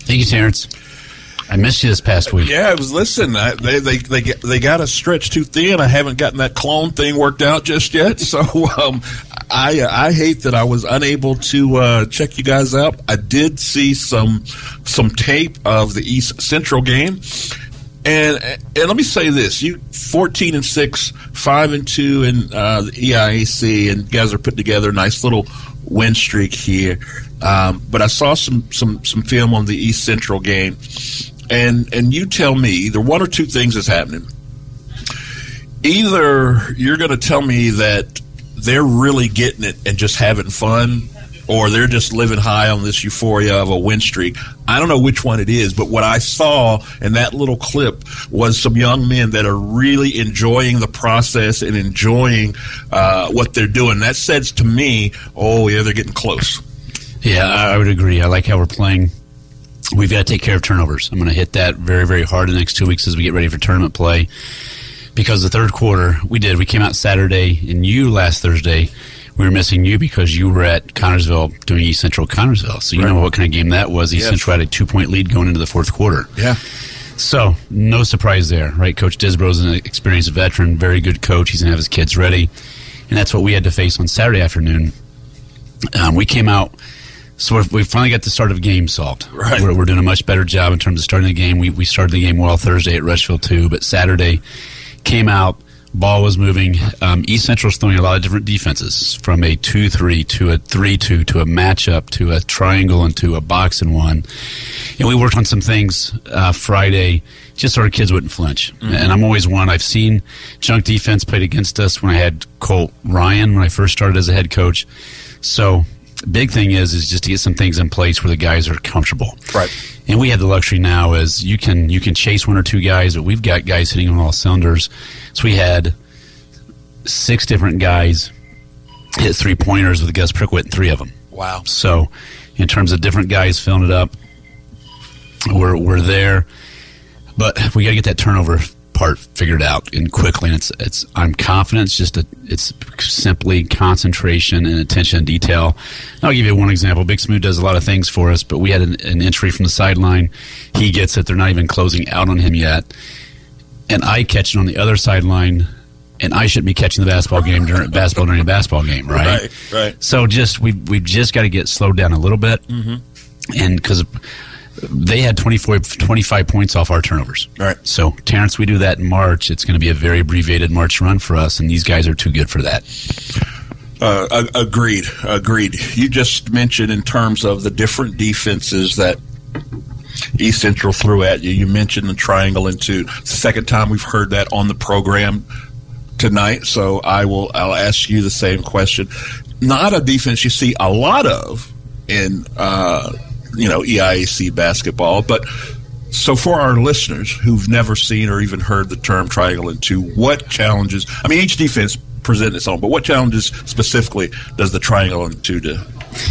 Thank you, Terrence. I missed you this past week. Yeah, I was listening. I, they they they they got us stretched too thin. I haven't gotten that clone thing worked out just yet. So (laughs) um, I I hate that I was unable to uh, check you guys out. I did see some some tape of the East Central game. And, and let me say this: you fourteen and six, five and two in uh, the EIAC, and you guys are putting together a nice little win streak here. Um, but I saw some some some film on the East Central game, and and you tell me either one or two things is happening. Either you're going to tell me that they're really getting it and just having fun, or they're just living high on this euphoria of a win streak. I don't know which one it is, but what I saw in that little clip was some young men that are really enjoying the process and enjoying uh, what they're doing. That says to me, oh, yeah, they're getting close. Yeah, I would agree. I like how we're playing. We've got to take care of turnovers. I'm going to hit that very, very hard in the next two weeks as we get ready for tournament play. Because the third quarter, we did. We came out Saturday, and you last Thursday we were missing you because you were at Connersville doing East Central Connersville. So you right. know what kind of game that was. East yes. Central had a two point lead going into the fourth quarter. Yeah. So no surprise there, right? Coach Disbro's an experienced veteran, very good coach. He's gonna have his kids ready. and that's what we had to face on Saturday afternoon. Um, we came out. So we're- finally got the start of the game solved. Right. We're, we're doing a much better job in terms of starting the game. We, we started the game well Thursday at Rushville too, but Saturday came out. Ball was moving. Um, East Central's throwing a lot of different defenses, from a two-three to a three-two to a matchup to a triangle and to a box and one. And we worked on some things uh, Friday, just so our kids wouldn't flinch. And I'm always one. I've seen junk defense played against us when I had Colt Ryan when I first started as a head coach. So big thing is is just to get some things in place where the guys are comfortable. Right. And we have the luxury now is you can you can chase one or two guys, but we've got guys hitting on all cylinders. So we had six different guys hit three pointers with Gus Prickwit in three of them. Wow. So in terms of different guys filling it up, we're we're there. But we got to get that turnover part figured out and quickly. And it's it's I'm confident. It's just a it's simply concentration and attention to detail. I'll give you one example. Big Smooth does a lot of things for us, but we had an, an entry from the sideline. He gets it. They're not even closing out on him yet, and I catch it on the other sideline. And I shouldn't be catching the basketball game during basketball during a basketball game, right? Right, right. So just we we've just got to get slowed down a little bit, Mhm. and because they had 24, 25 points off our turnovers. Right. So Terrence, we do that in March. It's going to be a very abbreviated March run for us, and these guys are too good for that. Uh, agreed. Agreed. You just mentioned in terms of the different defenses that East Central threw at you. You mentioned the triangle and two. It's the second time we've heard that on the program tonight. So I will. I'll ask you the same question. Not a defense you see a lot of in uh, you know EIAC basketball, but so for our listeners who've never seen or even heard the term triangle and two, what challenges? I mean, each defense presents its own, but what challenges specifically does the triangle and two do?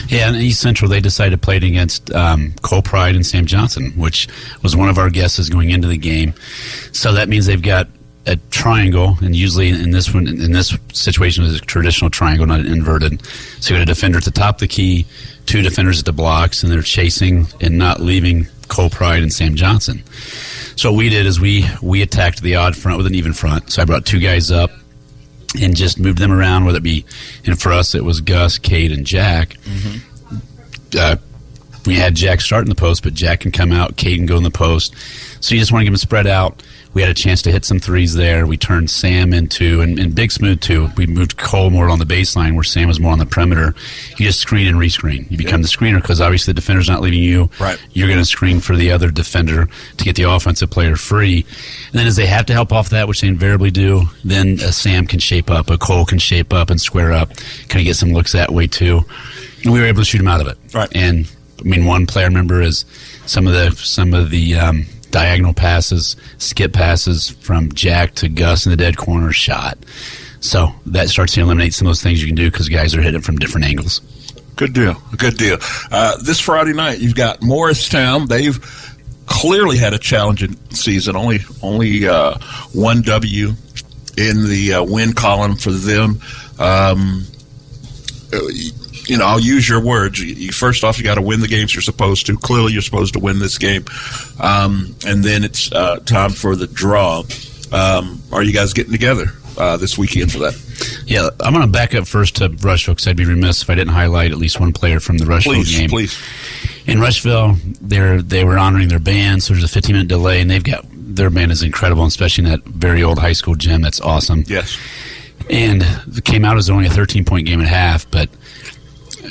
Yeah, and East Central they decided to play it against um, Cole Pride and Sam Johnson, which was one of our guesses going into the game. So that means they've got a triangle, and usually in this one, in this situation, it's a traditional triangle, not an inverted. So you got a defender at the top of the key, two defenders at the blocks, and they're chasing and not leaving Cole Pride and Sam Johnson. So what we did is we we attacked the odd front with an even front. So I brought two guys up and just moved them around, whether it be, and for us it was Gus, Cade, and Jack. Uh, we had Jack start in the post, but Jack can come out, Cade can go in the post. So you just want to give them spread out. We had a chance to hit some threes there. We turned Sam into, and, and Big Smooth too. We moved Cole more on the baseline where Sam was more on the perimeter. You just screen and rescreen. You become the screener because obviously the defender's not leaving you. Right. You're going to screen for the other defender to get the offensive player free. And then as they have to help off that, which they invariably do, then a Sam can shape up, a Cole can shape up and square up, kind of get some looks that way too. And we were able to shoot him out of it. Right. And I mean, one player member is some of the some of the um, diagonal passes, skip passes from Jack to Gus in the dead corner shot. So that starts to eliminate some of those things you can do because guys are hitting from different angles. Good deal. Good deal. Uh, this Friday night, you've got Morristown. They've clearly had a challenging season. Only only uh, one W in the uh, win column for them. Um, you know, I'll use your words. You, you, first off, you got to win the games you're supposed to. Clearly, you're supposed to win this game, um, and then it's uh, time for the draw. Um, are you guys getting together uh, this weekend for that? Yeah, I'm going to back up first to Rushville because I'd be remiss if I didn't highlight at least one player from the Rushville Please, game. please. In Rushville, they're they were honoring their band, so there's a 15 minute delay, and they've got their band is incredible, especially in that very old high school gym. That's awesome. Yes. And it came out as only a 13 point game and a half, but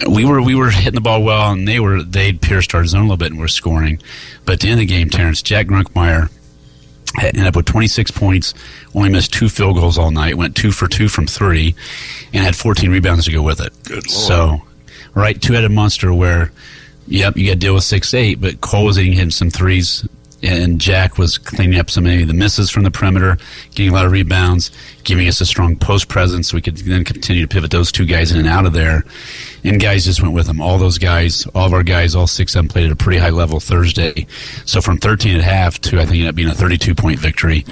we were we were hitting the ball well, and they were they'd pierced our zone a little bit and were scoring. But at the end of the game, Terrence Jack Grunkmeyer ended up with 26 points, only missed two field goals all night, went two for two from three, and had 14 rebounds to go with it. Good lord. So, right, two-headed monster where, yep, you got to deal with six eight, but Cole was eating him some threes, and Jack was cleaning up some of the misses from the perimeter, getting a lot of rebounds, giving us a strong post presence. So we could then continue to pivot those two guys in and out of there. And guys just went with them. All those guys, all of our guys, all six of them played at a pretty high level Thursday. So from 13 and a half to I think ended up being a 32 point victory.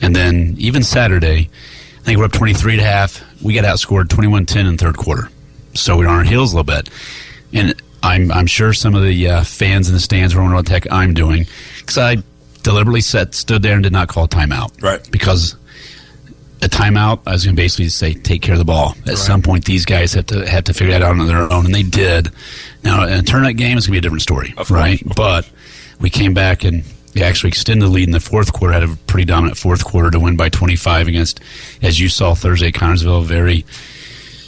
And then even Saturday, I think we're up 23 and a half. We got outscored 21 10 in third quarter. So we were on our heels a little bit. And I'm, I'm sure some of the uh, fans in the stands were wondering what the heck I'm doing because I deliberately sat, stood there and did not call timeout. Right. Because a timeout, I was going to basically say take care of the ball. At some point, these guys have to have to figure that out on their own, and they did. Now, in a tournament game, it's going to be a different story, right? But we came back and we actually extended the lead in the fourth quarter. Had a pretty dominant fourth quarter to win by 25 against, as you saw Thursday, Connersville, a very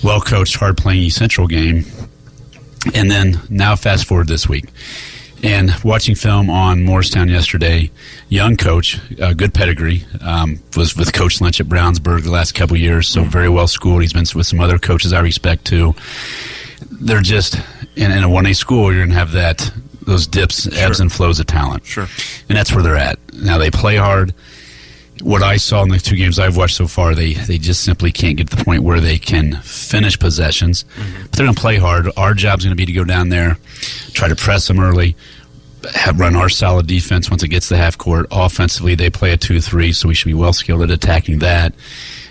well coached, hard playing Central game. And then now, fast forward this week. And watching film on Morristown yesterday, young coach, uh, good pedigree, um, was with Coach Lynch at Brownsburg the last couple years, so very well schooled. He's been with some other coaches I respect too. They're just in, in a one A school. You're going to have that those dips, ebbs and flows of talent. Sure. and that's where they're at now. They play hard. What I saw in the two games I've watched so far, they they just simply can't get to the point where they can finish possessions. Mm-hmm. But they're going to play hard. Our job's going to be to go down there, try to press them early, have, run our solid defense once it gets to the half court. Offensively, they play a 2 3, so we should be well skilled at attacking that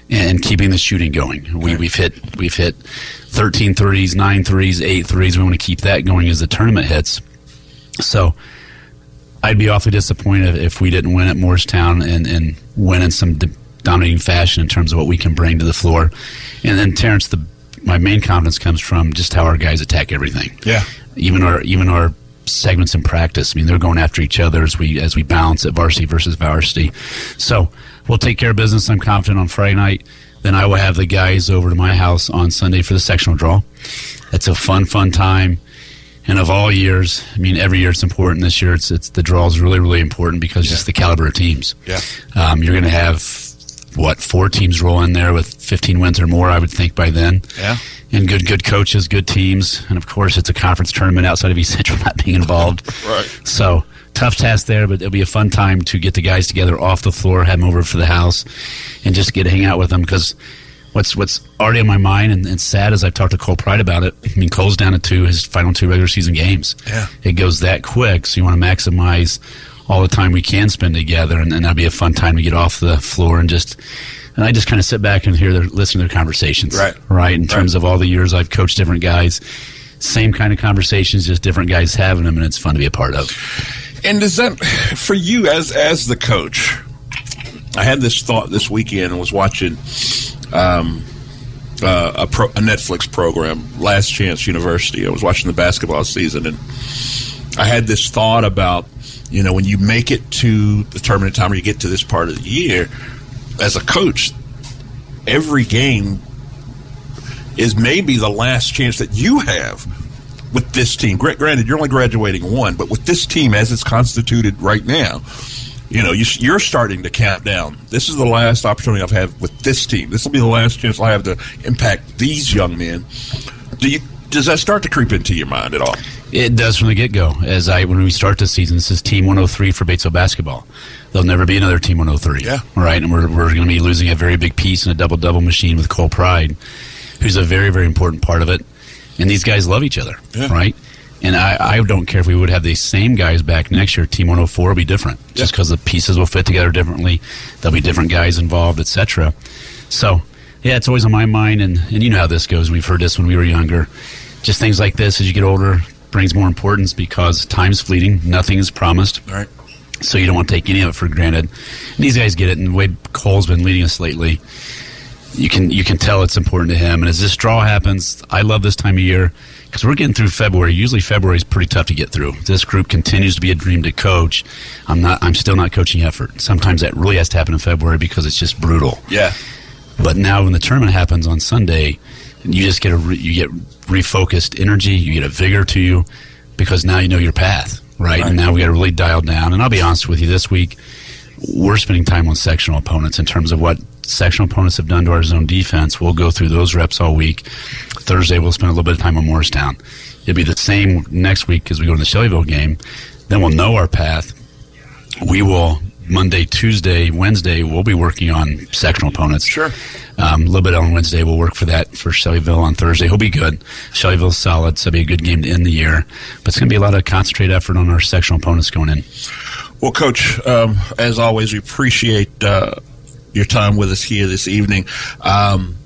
and keeping the shooting going. We, we've hit we've hit 13 threes, 9 threes, 8 threes. We want to keep that going as the tournament hits. So I'd be awfully disappointed if we didn't win at Morristown and, and win in some dominating fashion in terms of what we can bring to the floor. And then Terrence, the my main confidence comes from just how our guys attack everything. Yeah. Even our even our segments in practice. I mean, they're going after each other as we as we balance at varsity versus varsity. So we'll take care of business. I'm confident on Friday night. Then I will have the guys over to my house on Sunday for the sectional draw. That's a fun, fun time. And of all years, I mean, every year it's important. This year, it's it's the draw is really, really important because just the caliber of teams. Yeah. Um, you're going to have what four teams roll in there with 15 wins or more, I would think by then. Yeah. And good, good coaches, good teams, and of course, it's a conference tournament outside of East Central (laughs) not being involved. Right. So tough task there, but it'll be a fun time to get the guys together off the floor, have them over for the house, and just get to hang out with them because. What's what's already on my mind and, and sad as I've talked to Cole Pride about it. I mean, Cole's down to two his final two regular season games. Yeah. it goes that quick, so you want to maximize all the time we can spend together, and, and that'll be a fun time to get off the floor and just. And I just kind of sit back and hear their listen to their conversations. Right. right. In terms of all the years I've coached different guys, same kind of conversations, just different guys having them, and it's fun to be a part of. And is that for you as as the coach? I had this thought this weekend and was watching um, uh, a, pro, a Netflix program, Last Chance University. I was watching the basketball season, and I had this thought about you know when you make it to the tournament time or you get to this part of the year, as a coach, every game is maybe the last chance that you have with this team. Gra- Granted, you're only graduating one, but with this team as it's constituted right now, you know, you, you're starting to count down. This is the last opportunity I've had with this team. This will be the last chance I have to impact these young men. Do you? Does that start to creep into your mind at all? It does from the get go. As I when we start the season, this is Team 103 for Batesville basketball. There'll never be another Team 103. Yeah. Right, and we're we're going to be losing a very big piece in a double double machine with Cole Pride, who's a very very important part of it. And these guys love each other. Yeah. Right. And I, I don't care if we would have the same guys back next year. Team 104 will be different, just because the pieces will fit together differently. There'll be different guys involved, etc. So, yeah, it's always on my mind, and, and you know how this goes. We've heard this when we were younger. Just things like this, as you get older, brings more importance because time's fleeting. Nothing is promised. Right. So you don't want to take any of it for granted. And these guys get it, and the way Cole's been leading us lately, you can you can tell it's important to him. And as this draw happens, I love this time of year because we're getting through February. Usually February is pretty tough to get through. This group continues to be a dream to coach. I'm not. I'm still not coaching effort. Sometimes that really has to happen in February because it's just brutal. Yeah. But now when the tournament happens on Sunday, you just get a re, you get refocused energy. You get a vigor to you because now you know your path, right? And now we got to really dial down. And I'll be honest with you, this week we're spending time on sectional opponents in terms of what sectional opponents have done to our zone defense. We'll go through those reps all week. Thursday we'll spend a little bit of time on Morristown. It'll be the same next week as we go to the Shelbyville game. Then we'll know our path. We will Monday, Tuesday, Wednesday. We'll be working on sectional opponents. Sure. Um, a little bit on Wednesday. We'll work for that for Shelbyville on Thursday. He'll be good. Shelbyville's solid, so it'll be a good game to end the year. But it's going to be a lot of concentrated effort on our sectional opponents going in. Well, Coach, um, as always, we appreciate uh, your time with us here this evening. Um,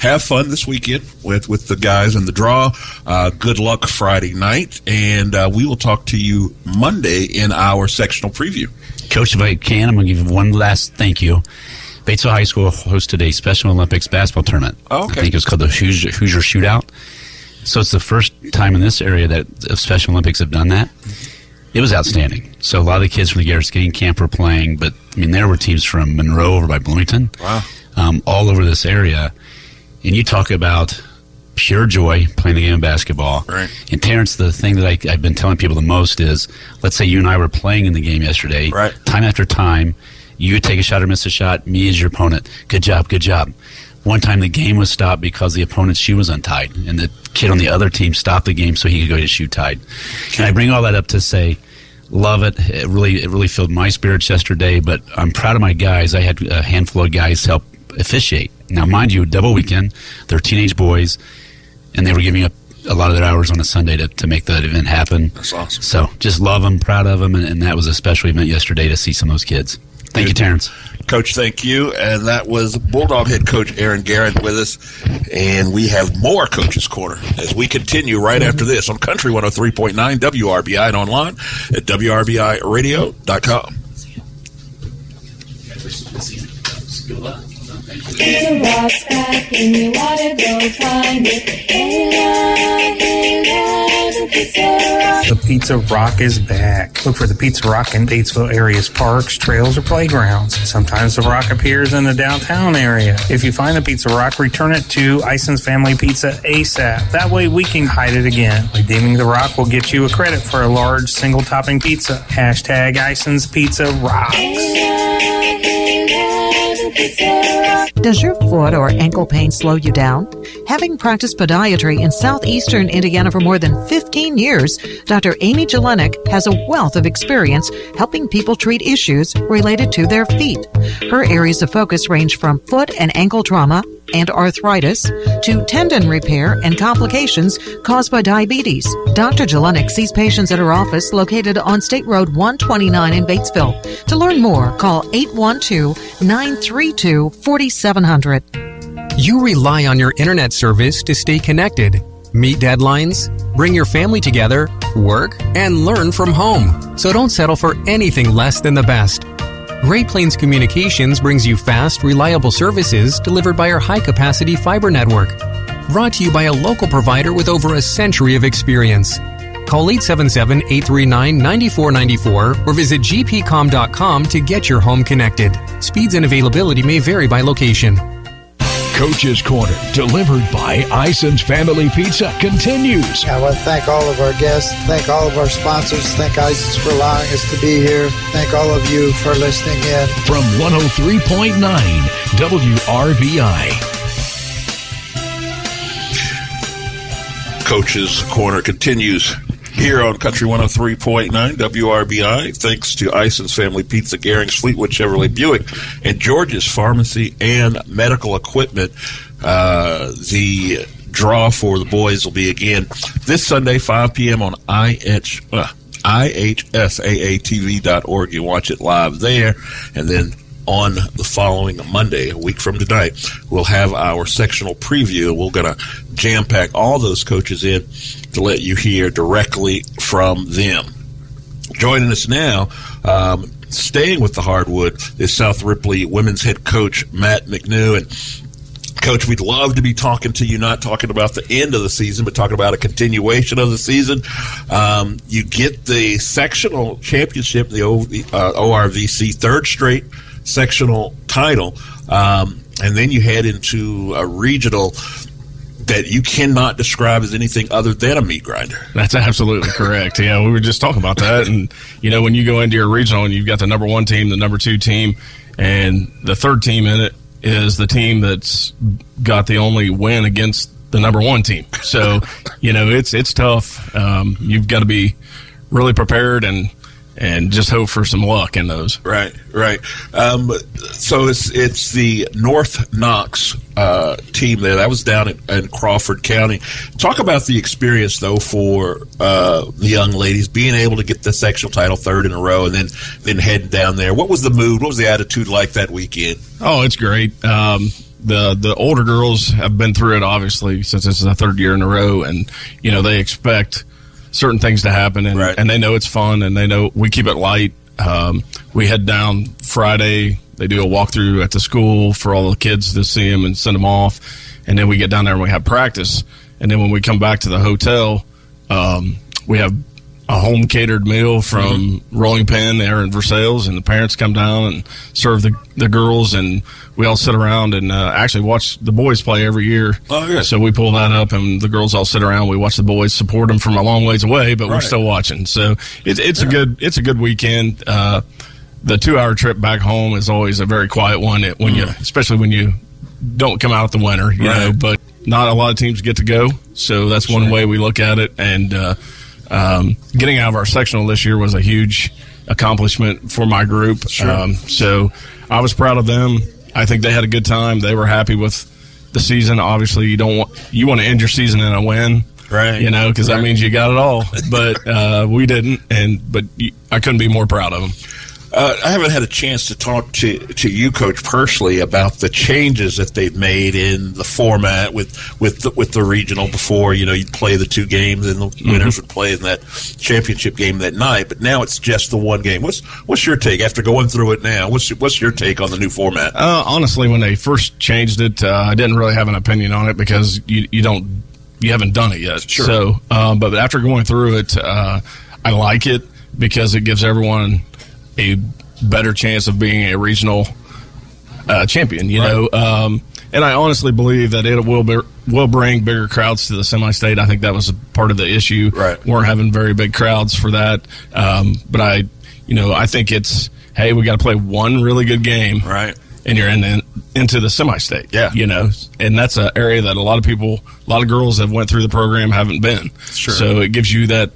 have fun this weekend with, with the guys in the draw. Uh, good luck Friday night, and uh, we will talk to you Monday in our sectional preview. Coach, if I can, I'm going to give you one last thank you Batesville High School hosted a Special Olympics basketball tournament. Oh, okay. I think it was called the Hoosier, Hoosier Shootout. So it's the first time in this area that Special Olympics have done that. It was outstanding. So a lot of the kids from the Garrett Skating Camp were playing, but I mean there were teams from Monroe over by Bloomington, Wow. um, all over this area. And you talk about pure joy playing the game of basketball. Right. And Terrence, the thing that I, I've been telling people the most is, let's say you and I were playing in the game yesterday. Right. Time after time, you would take a shot or miss a shot. Me as your opponent. Good job. Good job. One time the game was stopped because the opponent's shoe was untied, and the kid on the other team stopped the game so he could go his shoe tied. And I bring all that up to say, love it. It really, it really filled my spirits yesterday. But I'm proud of my guys. I had a handful of guys help officiate. Now, mind you, double weekend. They're teenage boys, and they were giving up a lot of their hours on a Sunday to, to make that event happen. That's awesome. So just love them, proud of them, and, and that was a special event yesterday to see some of those kids. Thank you, Terrence. Coach, thank you. And that was Bulldog head coach Aaron Garrett with us. And we have more Coach's Corner as we continue right after this on Country 103.9 WRBI and online at WRBIRadio.com. Pizza Rock's back and you wanna go find it. Hey, love, hey, love, the Pizza Rock. The Pizza Rock is back. Look for the Pizza Rock in Batesville area's parks, trails, or playgrounds. Sometimes the rock appears in the downtown area. If you find the Pizza Rock, return it to Ison's Family Pizza ASAP. That way we can hide it again. Redeeming the rock will get you a credit for a large single topping pizza. Hashtag Ison's Pizza Rocks. Does your foot or ankle pain slow you down? Having practiced podiatry in southeastern Indiana for more than 15 years, Dr. Amy Jelenic has a wealth of experience helping people treat issues related to their feet. Her areas of focus range from foot and ankle trauma and arthritis to tendon repair and complications caused by diabetes. Dr. Jelenic sees patients at her office located on State Road 129 in Batesville. To learn more, call 812 932 4700. You rely on your internet service to stay connected, meet deadlines, bring your family together, work, and learn from home. So don't settle for anything less than the best. Great Plains Communications brings you fast, reliable services delivered by our high capacity fiber network. Brought to you by a local provider with over a century of experience. Call 877 839 9494 or visit gpcom.com to get your home connected. Speeds and availability may vary by location. Coach's Corner, delivered by Ison's Family Pizza, continues. I want to thank all of our guests, thank all of our sponsors, thank Ison's for allowing us to be here, thank all of you for listening in. From 103.9 WRBI. Coach's Corner continues here on Country 103.9 WRBI. Thanks to Ison's Family Pizza, Garings, Fleetwood Chevrolet Buick, and George's Pharmacy and Medical Equipment. Uh, the draw for the boys will be again this Sunday, 5 p.m. on IH, uh, IHSAATV.org. You watch it live there, and then on the following Monday, a week from tonight, we'll have our sectional preview. We're going to jam pack all those coaches in to let you hear directly from them. Joining us now, um, staying with the hardwood, is South Ripley women's head coach Matt McNew. And Coach, we'd love to be talking to you, not talking about the end of the season, but talking about a continuation of the season. Um, you get the sectional championship, the o, uh, ORVC third straight sectional title, um, and then you head into a regional that you cannot describe as anything other than a meat grinder. That's absolutely correct. Yeah, we were just talking about that, and you know, when you go into your regional and you've got the number one team, the number two team, and the third team in it is the team that's got the only win against the number one team. So, you know, it's it's tough. Um, you've got to be really prepared and and just hope for some luck in those. Right, right. Um, so it's it's the North Knox uh, team there. That was down in, in, Crawford County. Talk about the experience though for uh, the young ladies being able to get the sectional title third in a row, and then then heading down there. What was the mood? What was the attitude like that weekend? Oh, it's great. Um, the the older girls have been through it obviously since this is the third year in a row, and you know they expect certain things to happen, and, right. and they know it's fun, and they know we keep it light. Um, we head down Friday They do a walkthrough at the school for all the kids to see them and send them off, and then we get down there and we have practice. And then when we come back to the hotel, um, we have a home catered meal from Rolling Pin there in Versailles, and the parents come down and serve the, the girls, and we all sit around and uh, actually watch the boys play every year. Oh, good. So we pull that up, and the girls all sit around. We watch the boys support them from a long ways away, but we're still watching. So it's it's a good it's a good weekend. Uh, the two hour trip back home is always a very quiet one. It, when you especially when you don't come out the winter, you know. But not a lot of teams get to go, so that's one way we look at it. And uh, um, getting out of our sectional this year was a huge accomplishment for my group. Um, so I was proud of them. I think they had a good time. They were happy with the season. Obviously, you don't want you want to end your season in a win, right? You know, because that means you got it all. But (laughs) uh, we didn't, and but I couldn't be more proud of them. Uh, I haven't had a chance to talk to, to you, Coach, personally about the changes that they've made in the format with with the, with the regional. Before, you know, you'd play the two games, and the Mm-hmm. winners would play in that championship game that night. But now it's just the one game. What's what's your take after going through it now? What's your, what's your take on the new format? Uh, honestly, when they first changed it, uh, I didn't really have an opinion on it because you, you don't you haven't done it yet. Sure. So, um, but after going through it, uh, I like it because it gives everyone a better chance of being a regional uh, champion. You know, um, and I honestly believe that it will be, will bring bigger crowds to the semi-state. I think that was a part of the issue. Right, weren't having very big crowds for that. Um, but I, you know, I think it's hey, we got to play one really good game. Right. And you're in, in into the semi-state, yeah. You know, and that's an area that a lot of people, a lot of girls that went through the program haven't been. Sure. So it gives you that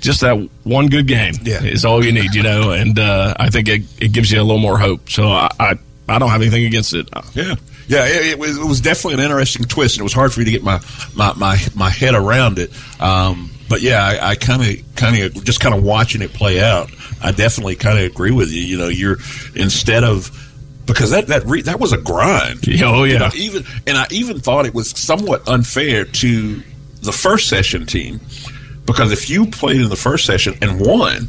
just that one good game Yeah. is all you need, you know. And uh, I think it, it gives you a little more hope. So I, I I don't have anything against it. Yeah. Yeah, it, it, was, it was definitely an interesting twist, and it was hard for me to get my my, my, my head around it. Um, but yeah, I kind of kind of just kind of watching it play out. I definitely kind of agree with you. You know, you're instead of because that that re, that was a grind. Oh, yeah. You know, even and I even thought it was somewhat unfair to the first session team because if you played in the first session and won,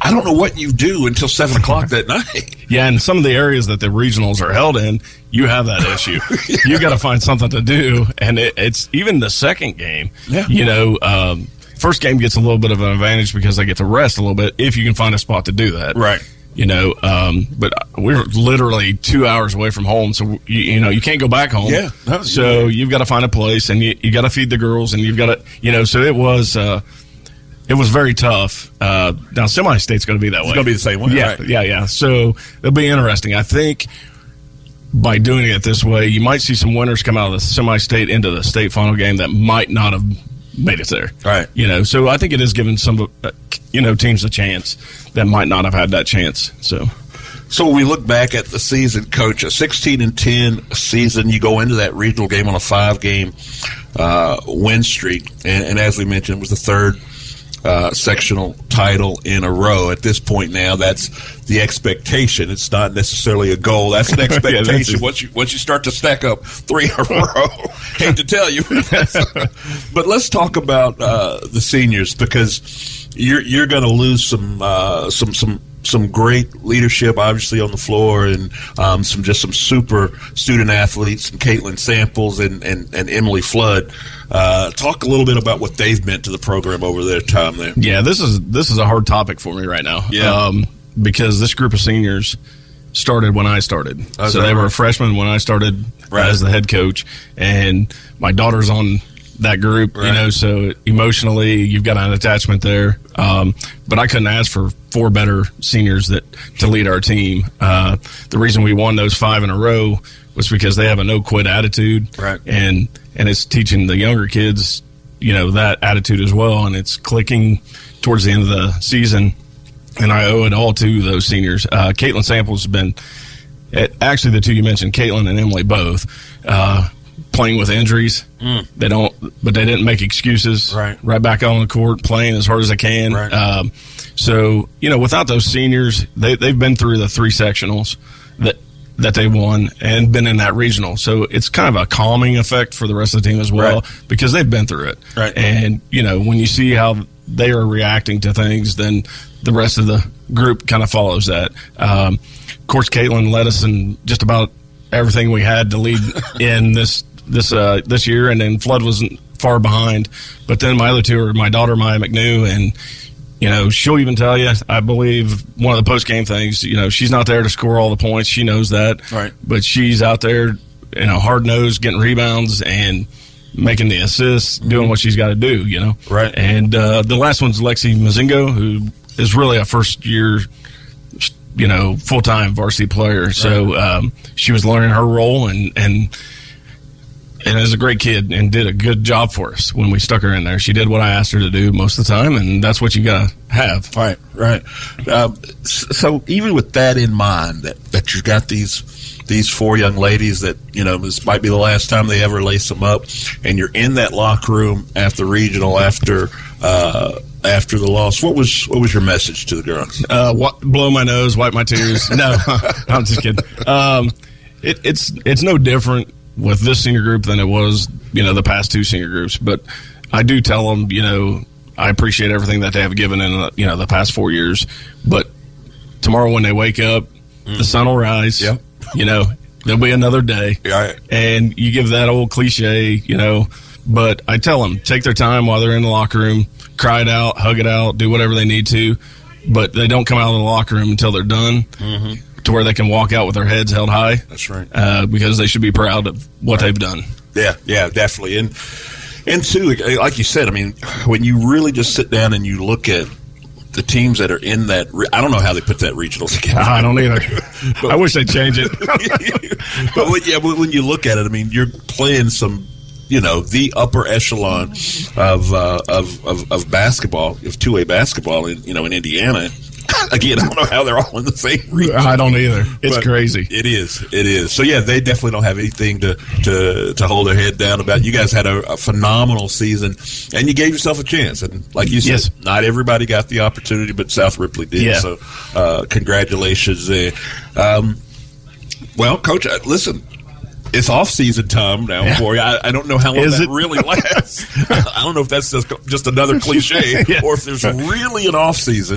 I don't know what you do until seven o'clock that night. (laughs) Yeah, and some of the areas that the regionals are held in, you have that issue. (laughs) You got to find something to do, and it, it's even the second game. Yeah. you know, um, first game gets a little bit of an advantage because they get to rest a little bit if you can find a spot to do that. Right. You know, um, but we're literally two hours away from home, so you, you know you can't go back home. Yeah. No, so you've got to find a place, and you, you got to feed the girls, and you've got to, you know. So it was, uh, it was very tough. Uh, now semi-state's going to be that way. It's gonna be the same way, Yeah, right. yeah, yeah. So it'll be interesting. I think by doing it this way, you might see some winners come out of the semi-state into the state final game that might not have made it there. Right. You know, so I think it is giving some, uh, you know, teams a chance that might not have had that chance. So. So we look back at the season, coach, a 16 and 10 season, you go into that regional game on a five game uh, win streak. And, and as we mentioned, it was the third uh, sectional title in a row. At this point now, that's the expectation. It's not necessarily a goal. That's an (laughs) Yeah, that's expectation. once you once you start to stack up three in a row, (laughs) hate to tell you, (laughs) but let's talk about uh, the seniors because you're you're going to lose some uh, some some some great leadership, obviously on the floor, and um, some just some super student athletes, and Caitlin Samples and and, and Emily Flood. Uh, talk a little bit about what they've meant to the program over their time there. Yeah, this is this is a hard topic for me right now. Yeah. um, because this group of seniors started when I started, is so they were freshmen when I started Right. as the head coach, and my daughter's on that group. You know, so emotionally, you've got an attachment there. Um, but I couldn't ask for four better seniors that to lead our team. Uh, the reason we won those five in a row was because they have a no quit attitude, Right. And and it's teaching the younger kids, you know, that attitude as well, and it's clicking towards the end of the season. And I owe it all to those seniors. Uh, Caitlin Samples has been, eh, actually, the two you mentioned, Caitlin and Emily both, uh, playing with injuries. Mm. They don't, but they didn't make excuses. Right. Right back on the court, playing as hard as they can. Right. Um, so, you know, without those seniors, they, they've been through the three sectionals that, that they won and been in that regional. So it's kind of a calming effect for the rest of the team as well Right. because they've been through it. Right. And, you know, when you see how they are reacting to things, then the rest of the group kind of follows that. Um, of course, Caitlin led us in just about everything we had to lead (laughs) in this this uh, this year, and then Flood wasn't far behind. But then my other two are my daughter Maya McNew, and you know she'll even tell you. I believe one of the post game things. You know she's not there to score all the points. She knows that, Right. But she's out there, you know, hard nosed, getting rebounds and making the assists, doing what she's got to do. You know, Right. And uh, the last one's Lexi Mazingo, who is really a first year you know, full time varsity player. So um, she was learning her role and and and is a great kid and did a good job for us when we stuck her in there. She did what I asked her to do most of the time, and that's what you gotta have. Right, right. Um, so even with that in mind, that that you've got these these four young ladies that you know this might be the last time they ever lace them up, and you're in that locker room after regional after uh, after the loss. What was what was your message to the girls? Uh, blow my nose, wipe my tears. No, (laughs) I'm just kidding. Um, it, it's it's no different with this senior group than it was, you know, the past two senior groups. But I do tell them, you know, I appreciate everything that they have given in, the, you know, the past four years. But tomorrow when they wake up, the sun will rise. Yep. You know, there'll be another day. Right. And you give that old cliche, you know. But I tell them take their time while they're in the locker room, cry it out, hug it out, do whatever they need to. But they don't come out of the locker room until they're done, Mm-hmm. To where they can walk out with their heads held high. That's right. Uh, because they should be proud of what they've done. Yeah, yeah, definitely. And and two, like you said, I mean, when you really just sit down and you look at the teams that are in that, re- I don't know how they put that regional together. I don't either. (laughs) I wish they'd change it. (laughs) but when, yeah, when when you look at it, I mean, you're playing some, you know, the upper echelon of uh, of, of of basketball, of two A basketball, in you know, in Indiana. (laughs) Again, I don't know how they're all in the same region. I don't either. It's crazy. It is. It is. So yeah, they definitely don't have anything to to, to hold their head down about. You guys had a, a phenomenal season, and you gave yourself a chance. And like you said, Yes. not everybody got the opportunity, but South Ripley did. Yeah. So uh, congratulations there. Um, well, Coach, uh, listen. It's off season time now Yeah. for you. I, I don't know how long Is that it? really (laughs) lasts. (laughs) I don't know if that's just, just another cliche (laughs) Yeah. or if there's really an off season.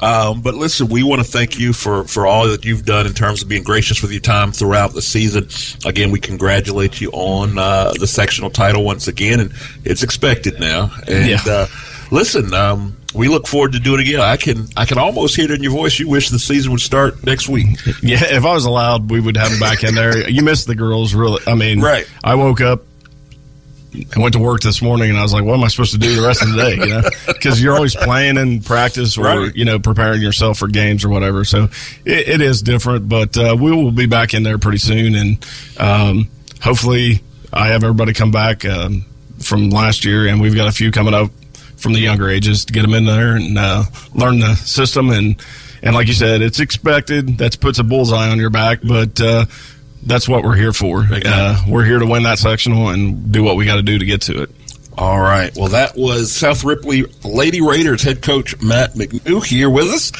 Um, but listen, we want to thank you for, for all that you've done in terms of being gracious with your time throughout the season. Again, we congratulate you on uh, the sectional title once again, and it's expected now. And Yeah. uh, listen, um, we look forward to doing it again. I can I can almost hear it in your voice. You wish the season would start next week. (laughs) Yeah, if I was allowed, we would have them back in there. You missed the girls, really. I mean, Right. I woke up and went to work this morning, and I was like, "What am I supposed to do the rest of the day?" You know, (laughs) because you're always playing in practice or Right. you know preparing yourself for games or whatever. So it, it is different, but uh, we will be back in there pretty soon, and um, hopefully, I have everybody come back um, from last year, and we've got a few coming up from the younger ages to get them in there and uh, learn the system and and like you said, it's expected. That puts a bullseye on your back, but uh, that's what we're here for. Uh, we're here to win that sectional and do what we got to do to get to it. All right. Well, that was South Ripley Lady Raiders head coach Matt McNew here with us.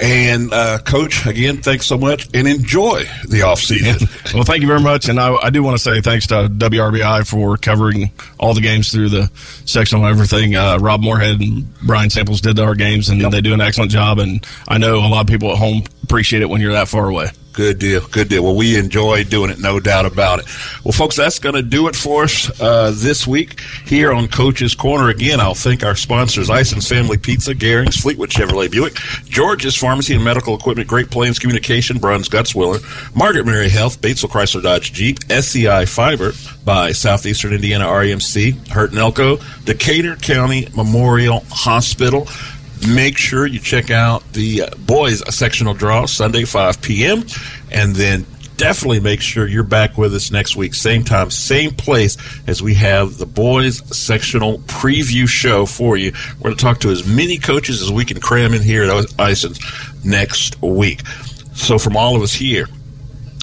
And uh, coach, again, thanks so much, and enjoy the off season. (laughs) Well, thank you very much, and I, I do want to say thanks to WRBI for covering all the games through the sectional and everything. Uh, Rob Moorhead and Brian Samples did our games, and they do an excellent job. And I know a lot of people at home appreciate it when you're that far away. Good deal. Good deal. Well, we enjoy doing it, no doubt about it. Well, folks, that's going to do it for us uh, this week here on Coach's Corner. Again, I'll thank our sponsors, Ison's Family Pizza, Garings, Fleetwood Chevrolet Buick, George's Pharmacy and Medical Equipment, Great Plains Communication, Bruns Gutzwiller, Margaret Mary Health, Batesville Chrysler Dodge Jeep, SCI Fiber by Southeastern Indiana REMC, Burton Elko, Decatur County Memorial Hospital. Make sure you check out the uh, boys sectional draw Sunday 5 p.m. and then definitely make sure you're back with us next week, same time, same place as we have the boys sectional preview show for you. We're going to talk to as many coaches as we can cram in here at Ison's next week. So from all of us here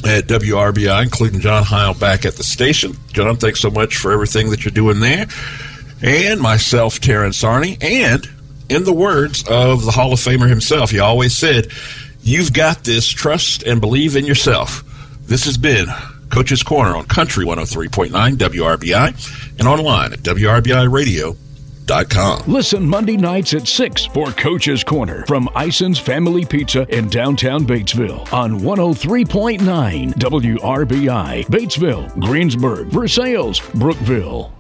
at WRBI, including John Heil back at the station. John, thanks so much for everything that you're doing there. And myself, Terrence Arney, and in the words of the Hall of Famer himself, he always said, You've got this, trust and believe in yourself. This has been Coach's Corner on Country 103.9 WRBI and online at WRBIRadio.com. com. Listen Monday nights at 6 for Coach's Corner from Ison's Family Pizza in downtown Batesville on 103.9 WRBI, Batesville, Greensburg, Versailles, Brookville.